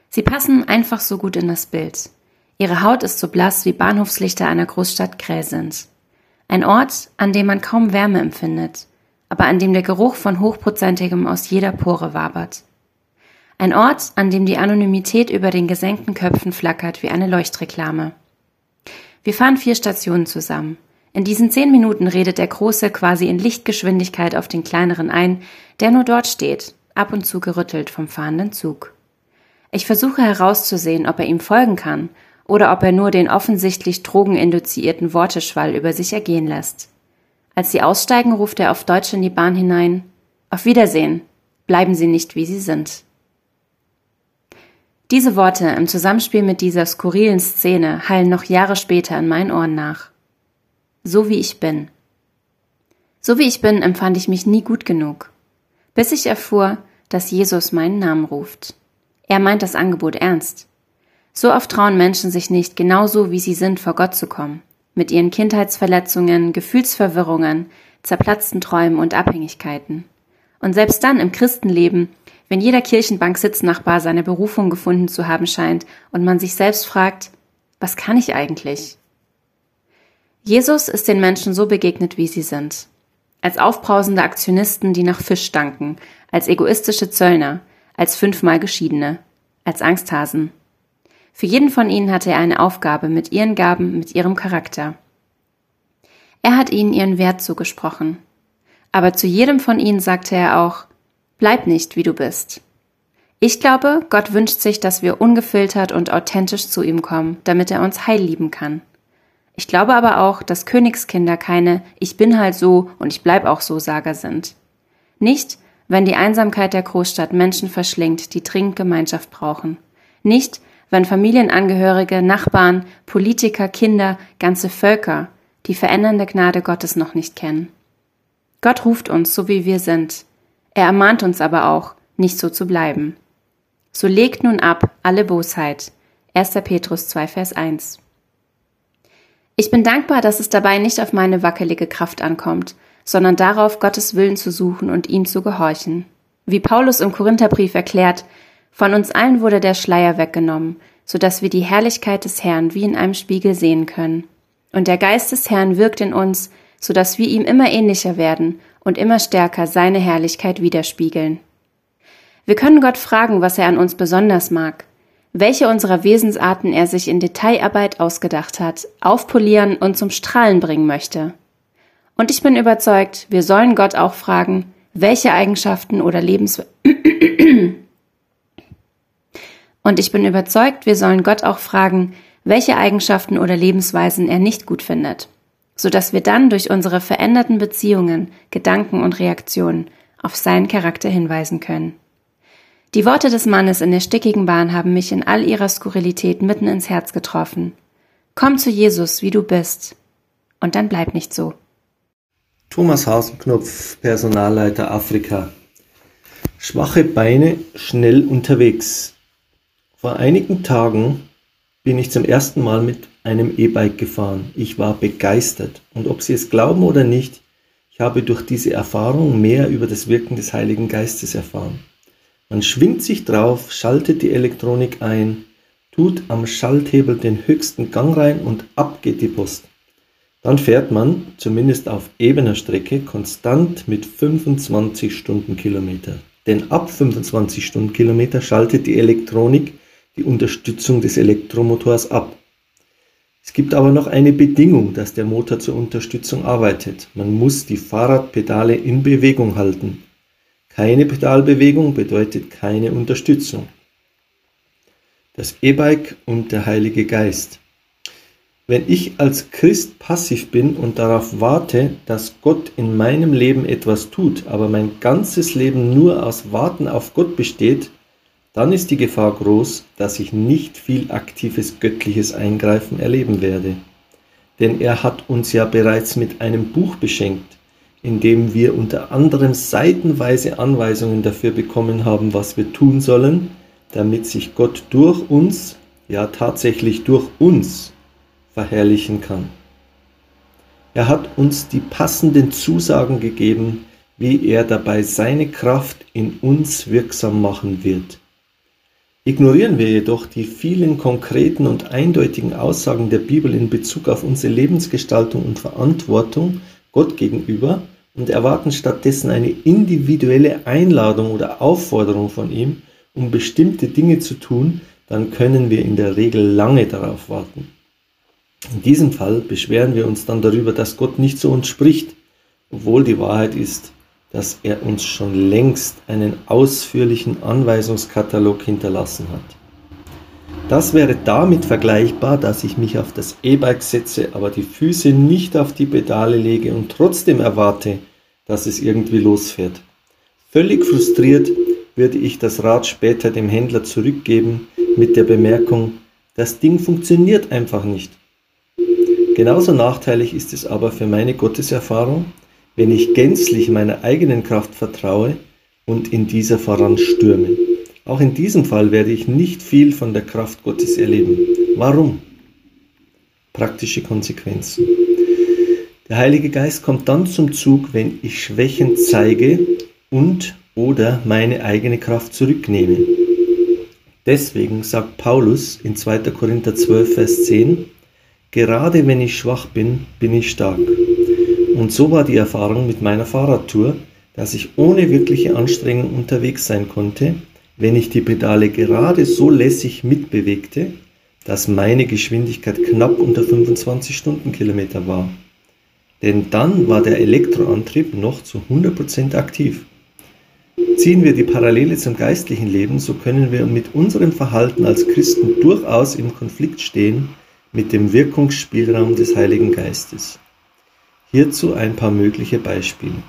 Sie passen einfach so gut in das Bild. Ihre Haut ist so blass wie Bahnhofslichter einer Großstadt Kräh sind. Ein Ort, an dem man kaum Wärme empfindet, aber an dem der Geruch von Hochprozentigem aus jeder Pore wabert. Ein Ort, an dem die Anonymität über den gesenkten Köpfen flackert wie eine Leuchtreklame. Wir fahren vier Stationen zusammen. In diesen zehn Minuten redet der Große quasi in Lichtgeschwindigkeit auf den Kleineren ein, der nur dort steht, ab und zu gerüttelt vom fahrenden Zug. Ich versuche herauszusehen, ob er ihm folgen kann oder ob er nur den offensichtlich drogeninduzierten Worteschwall über sich ergehen lässt. Als sie aussteigen, ruft er auf Deutsch in die Bahn hinein Auf Wiedersehen. Bleiben Sie nicht, wie Sie sind. Diese Worte im Zusammenspiel mit dieser skurrilen Szene hallen noch Jahre später in meinen Ohren nach. So wie ich bin. So wie ich bin, empfand ich mich nie gut genug. Bis ich erfuhr, dass Jesus meinen Namen ruft. Er meint das Angebot ernst. So oft trauen Menschen sich nicht, genauso wie sie sind, vor Gott zu kommen. Mit ihren Kindheitsverletzungen, Gefühlsverwirrungen, zerplatzten Träumen und Abhängigkeiten. Und selbst dann im Christenleben wenn jeder Kirchenbank-Sitznachbar seine Berufung gefunden zu haben scheint und man sich selbst fragt, was kann ich eigentlich? Jesus ist den Menschen so begegnet, wie sie sind. als aufbrausende Aktionisten, die nach Fisch stanken, als egoistische Zöllner, als fünfmal Geschiedene, als Angsthasen. Für jeden von ihnen hatte er eine Aufgabe mit ihren Gaben, mit ihrem Charakter. Er hat ihnen ihren Wert zugesprochen. Aber zu jedem von ihnen sagte er auch, bleib nicht, wie du bist. Ich glaube, Gott wünscht sich, dass wir ungefiltert und authentisch zu ihm kommen, damit er uns heil lieben kann. Ich glaube aber auch, dass Königskinder keine Ich bin halt so und ich bleib auch so Sager sind. Nicht, wenn die Einsamkeit der Großstadt Menschen verschlingt, die dringend Gemeinschaft brauchen. Nicht, wenn Familienangehörige, Nachbarn, Politiker, Kinder, ganze Völker die verändernde Gnade Gottes noch nicht kennen. Gott ruft uns, so wie wir sind. Er ermahnt uns aber auch, nicht so zu bleiben. So legt nun ab alle Bosheit. 1. Petrus 2, Vers 1. Ich bin dankbar, dass es dabei nicht auf meine wackelige Kraft ankommt, sondern darauf, Gottes Willen zu suchen und ihm zu gehorchen. Wie Paulus im Korintherbrief erklärt, von uns allen wurde der Schleier weggenommen, so dass wir die Herrlichkeit des Herrn wie in einem Spiegel sehen können. Und der Geist des Herrn wirkt in uns, so dass wir ihm immer ähnlicher werden und immer stärker seine Herrlichkeit widerspiegeln. Wir können Gott fragen, was er an uns besonders mag, welche unserer Wesensarten er sich in Detailarbeit ausgedacht hat, aufpolieren und zum Strahlen bringen möchte. Und ich bin überzeugt, wir sollen Gott auch fragen, welche Eigenschaften oder Lebens Und ich bin überzeugt, wir sollen Gott auch fragen, welche Eigenschaften oder Lebensweisen er nicht gut findet, so dass wir dann durch unsere veränderten Beziehungen, Gedanken und Reaktionen auf seinen Charakter hinweisen können. Die Worte des Mannes in der stickigen Bahn haben mich in all ihrer Skurrilität mitten ins Herz getroffen. Komm zu Jesus, wie du bist. Und dann bleib nicht so. Thomas Hasenknopf, Personalleiter Afrika. Schwache Beine, schnell unterwegs. Vor einigen Tagen bin ich zum ersten Mal mit einem E-Bike gefahren. Ich war begeistert. Und ob Sie es glauben oder nicht, ich habe durch diese Erfahrung mehr über das Wirken des Heiligen Geistes erfahren. Man schwingt sich drauf, schaltet die Elektronik ein, tut am Schalthebel den höchsten Gang rein und ab geht die Post. Dann fährt man, zumindest auf ebener Strecke, konstant mit 25 Stundenkilometer. Denn ab 25 Stundenkilometer schaltet die Elektronik die Unterstützung des Elektromotors ab. Es gibt aber noch eine Bedingung, dass der Motor zur Unterstützung arbeitet. Man muss die Fahrradpedale in Bewegung halten. Keine Pedalbewegung bedeutet keine Unterstützung. Das E-Bike und der Heilige Geist. Wenn ich als Christ passiv bin und darauf warte, dass Gott in meinem Leben etwas tut, aber mein ganzes Leben nur aus Warten auf Gott besteht, dann ist die Gefahr groß, dass ich nicht viel aktives göttliches Eingreifen erleben werde. Denn er hat uns ja bereits mit einem Buch beschenkt, indem wir unter anderem seitenweise Anweisungen dafür bekommen haben, was wir tun sollen, damit sich Gott durch uns, ja tatsächlich durch uns, verherrlichen kann. Er hat uns die passenden Zusagen gegeben, wie er dabei seine Kraft in uns wirksam machen wird. Ignorieren wir jedoch die vielen konkreten und eindeutigen Aussagen der Bibel in Bezug auf unsere Lebensgestaltung und Verantwortung Gott gegenüber, und erwarten stattdessen eine individuelle Einladung oder Aufforderung von ihm, um bestimmte Dinge zu tun, dann können wir in der Regel lange darauf warten. In diesem Fall beschweren wir uns dann darüber, dass Gott nicht zu uns spricht, obwohl die Wahrheit ist, dass er uns schon längst einen ausführlichen Anweisungskatalog hinterlassen hat. Das wäre damit vergleichbar, dass ich mich auf das E-Bike setze, aber die Füße nicht auf die Pedale lege und trotzdem erwarte, dass es irgendwie losfährt. Völlig frustriert würde ich das Rad später dem Händler zurückgeben mit der Bemerkung, das Ding funktioniert einfach nicht. Genauso nachteilig ist es aber für meine Gotteserfahrung, wenn ich gänzlich meiner eigenen Kraft vertraue und in dieser voranstürme. Auch in diesem Fall werde ich nicht viel von der Kraft Gottes erleben. Warum? Praktische Konsequenzen. Der Heilige Geist kommt dann zum Zug, wenn ich Schwächen zeige und oder meine eigene Kraft zurücknehme. Deswegen sagt Paulus in 2. Korinther 12, Vers 10, Gerade wenn ich schwach bin, bin ich stark. Und so war die Erfahrung mit meiner Fahrradtour, dass ich ohne wirkliche Anstrengung unterwegs sein konnte, wenn ich die Pedale gerade so lässig mitbewegte, dass meine Geschwindigkeit knapp unter 25 Stundenkilometer war. Denn dann war der Elektroantrieb noch zu 100% aktiv. Ziehen wir die Parallele zum geistlichen Leben, so können wir mit unserem Verhalten als Christen durchaus im Konflikt stehen mit dem Wirkungsspielraum des Heiligen Geistes. Hierzu ein paar mögliche Beispiele.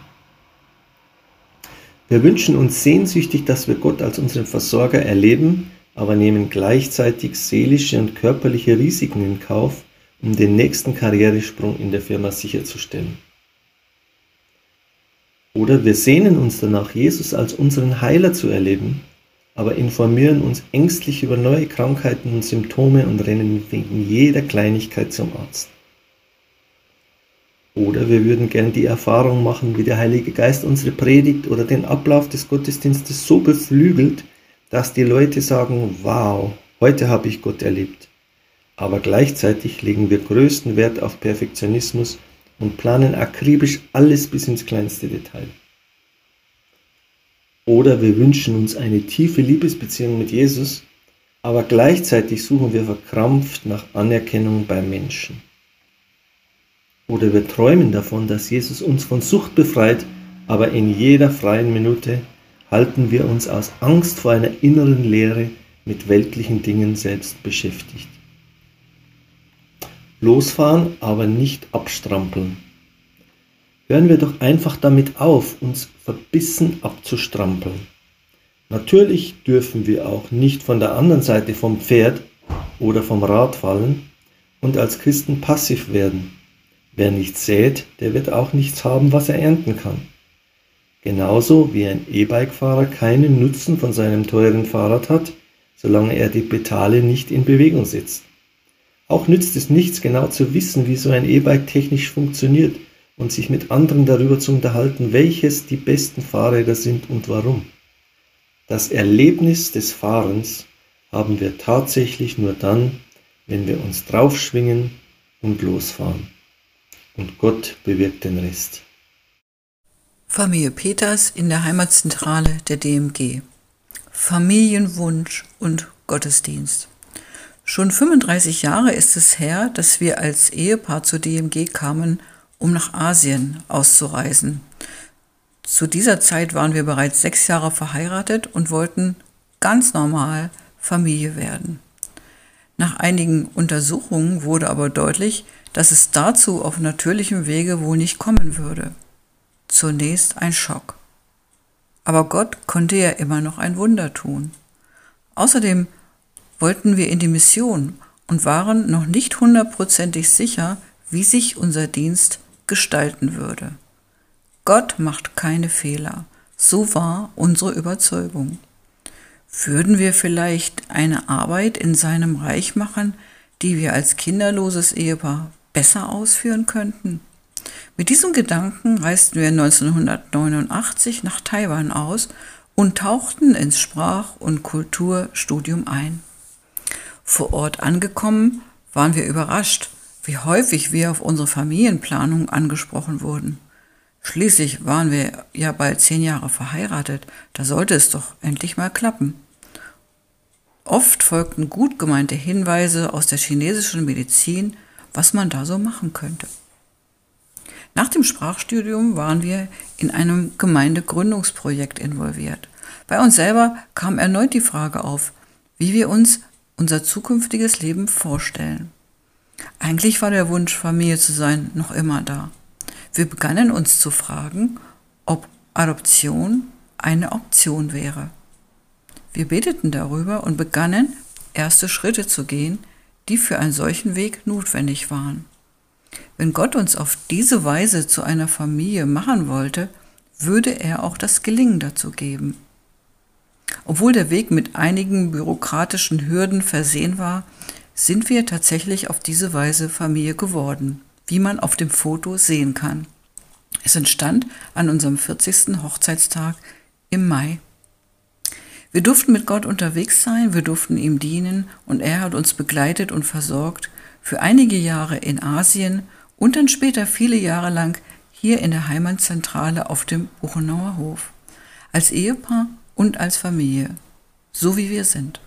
Wir wünschen uns sehnsüchtig, dass wir Gott als unseren Versorger erleben, aber nehmen gleichzeitig seelische und körperliche Risiken in Kauf, um den nächsten Karrieresprung in der Firma sicherzustellen. Oder wir sehnen uns danach, Jesus als unseren Heiler zu erleben, aber informieren uns ängstlich über neue Krankheiten und Symptome und rennen wegen jeder Kleinigkeit zum Arzt. Oder wir würden gern die Erfahrung machen, wie der Heilige Geist unsere Predigt oder den Ablauf des Gottesdienstes so beflügelt, dass die Leute sagen, wow, heute habe ich Gott erlebt. Aber gleichzeitig legen wir größten Wert auf Perfektionismus und planen akribisch alles bis ins kleinste Detail. Oder wir wünschen uns eine tiefe Liebesbeziehung mit Jesus, aber gleichzeitig suchen wir verkrampft nach Anerkennung beim Menschen. Oder wir träumen davon, dass Jesus uns von Sucht befreit, aber in jeder freien Minute halten wir uns aus Angst vor einer inneren Leere mit weltlichen Dingen selbst beschäftigt. Losfahren, aber nicht abstrampeln. Hören wir doch einfach damit auf, uns verbissen abzustrampeln. Natürlich dürfen wir auch nicht von der anderen Seite vom Pferd oder vom Rad fallen und als Christen passiv werden. Wer nichts sät, der wird auch nichts haben, was er ernten kann. Genauso wie ein E-Bike-Fahrer keinen Nutzen von seinem teuren Fahrrad hat, solange er die Pedale nicht in Bewegung setzt. Auch nützt es nichts, genau zu wissen, wie so ein E-Bike technisch funktioniert und sich mit anderen darüber zu unterhalten, welches die besten Fahrräder sind und warum. Das Erlebnis des Fahrens haben wir tatsächlich nur dann, wenn wir uns draufschwingen und losfahren und Gott bewirkt den Rest. Familie Peters in der Heimatzentrale der DMG. Familienwunsch und Gottesdienst. Schon 35 Jahre ist es her, dass wir als Ehepaar zur DMG kamen, um nach Asien auszureisen. Zu dieser Zeit waren wir bereits sechs Jahre verheiratet und wollten ganz normal Familie werden. Nach einigen Untersuchungen wurde aber deutlich, dass es dazu auf natürlichem Wege wohl nicht kommen würde. Zunächst ein Schock. Aber Gott konnte ja immer noch ein Wunder tun. Außerdem wollten wir in die Mission und waren noch nicht hundertprozentig sicher, wie sich unser Dienst gestalten würde. Gott macht keine Fehler. So war unsere Überzeugung. Würden wir vielleicht eine Arbeit in seinem Reich machen, die wir als kinderloses Ehepaar besser ausführen könnten? Mit diesem Gedanken reisten wir 1989 nach Taiwan aus und tauchten ins Sprach- und Kulturstudium ein. Vor Ort angekommen, waren wir überrascht, wie häufig wir auf unsere Familienplanung angesprochen wurden. Schließlich waren wir ja bald zehn Jahre verheiratet, da sollte es doch endlich mal klappen. Oft folgten gut gemeinte Hinweise aus der chinesischen Medizin, was man da so machen könnte. Nach dem Sprachstudium waren wir in einem Gemeindegründungsprojekt involviert. Bei uns selber kam erneut die Frage auf, wie wir uns unser zukünftiges Leben vorstellen. Eigentlich war der Wunsch, Familie zu sein, noch immer da. Wir begannen uns zu fragen, ob Adoption eine Option wäre. Wir beteten darüber und begannen, erste Schritte zu gehen, die für einen solchen Weg notwendig waren. Wenn Gott uns auf diese Weise zu einer Familie machen wollte, würde er auch das Gelingen dazu geben. Obwohl der Weg mit einigen bürokratischen Hürden versehen war, sind wir tatsächlich auf diese Weise Familie geworden, wie man auf dem Foto sehen kann. Es entstand an unserem 40. Hochzeitstag im Mai wir durften mit Gott unterwegs sein, wir durften ihm dienen und er hat uns begleitet und versorgt für einige Jahre in Asien und dann später viele Jahre lang hier in der Heimatzentrale auf dem Buchenauer Hof, als Ehepaar und als Familie, so wie wir sind.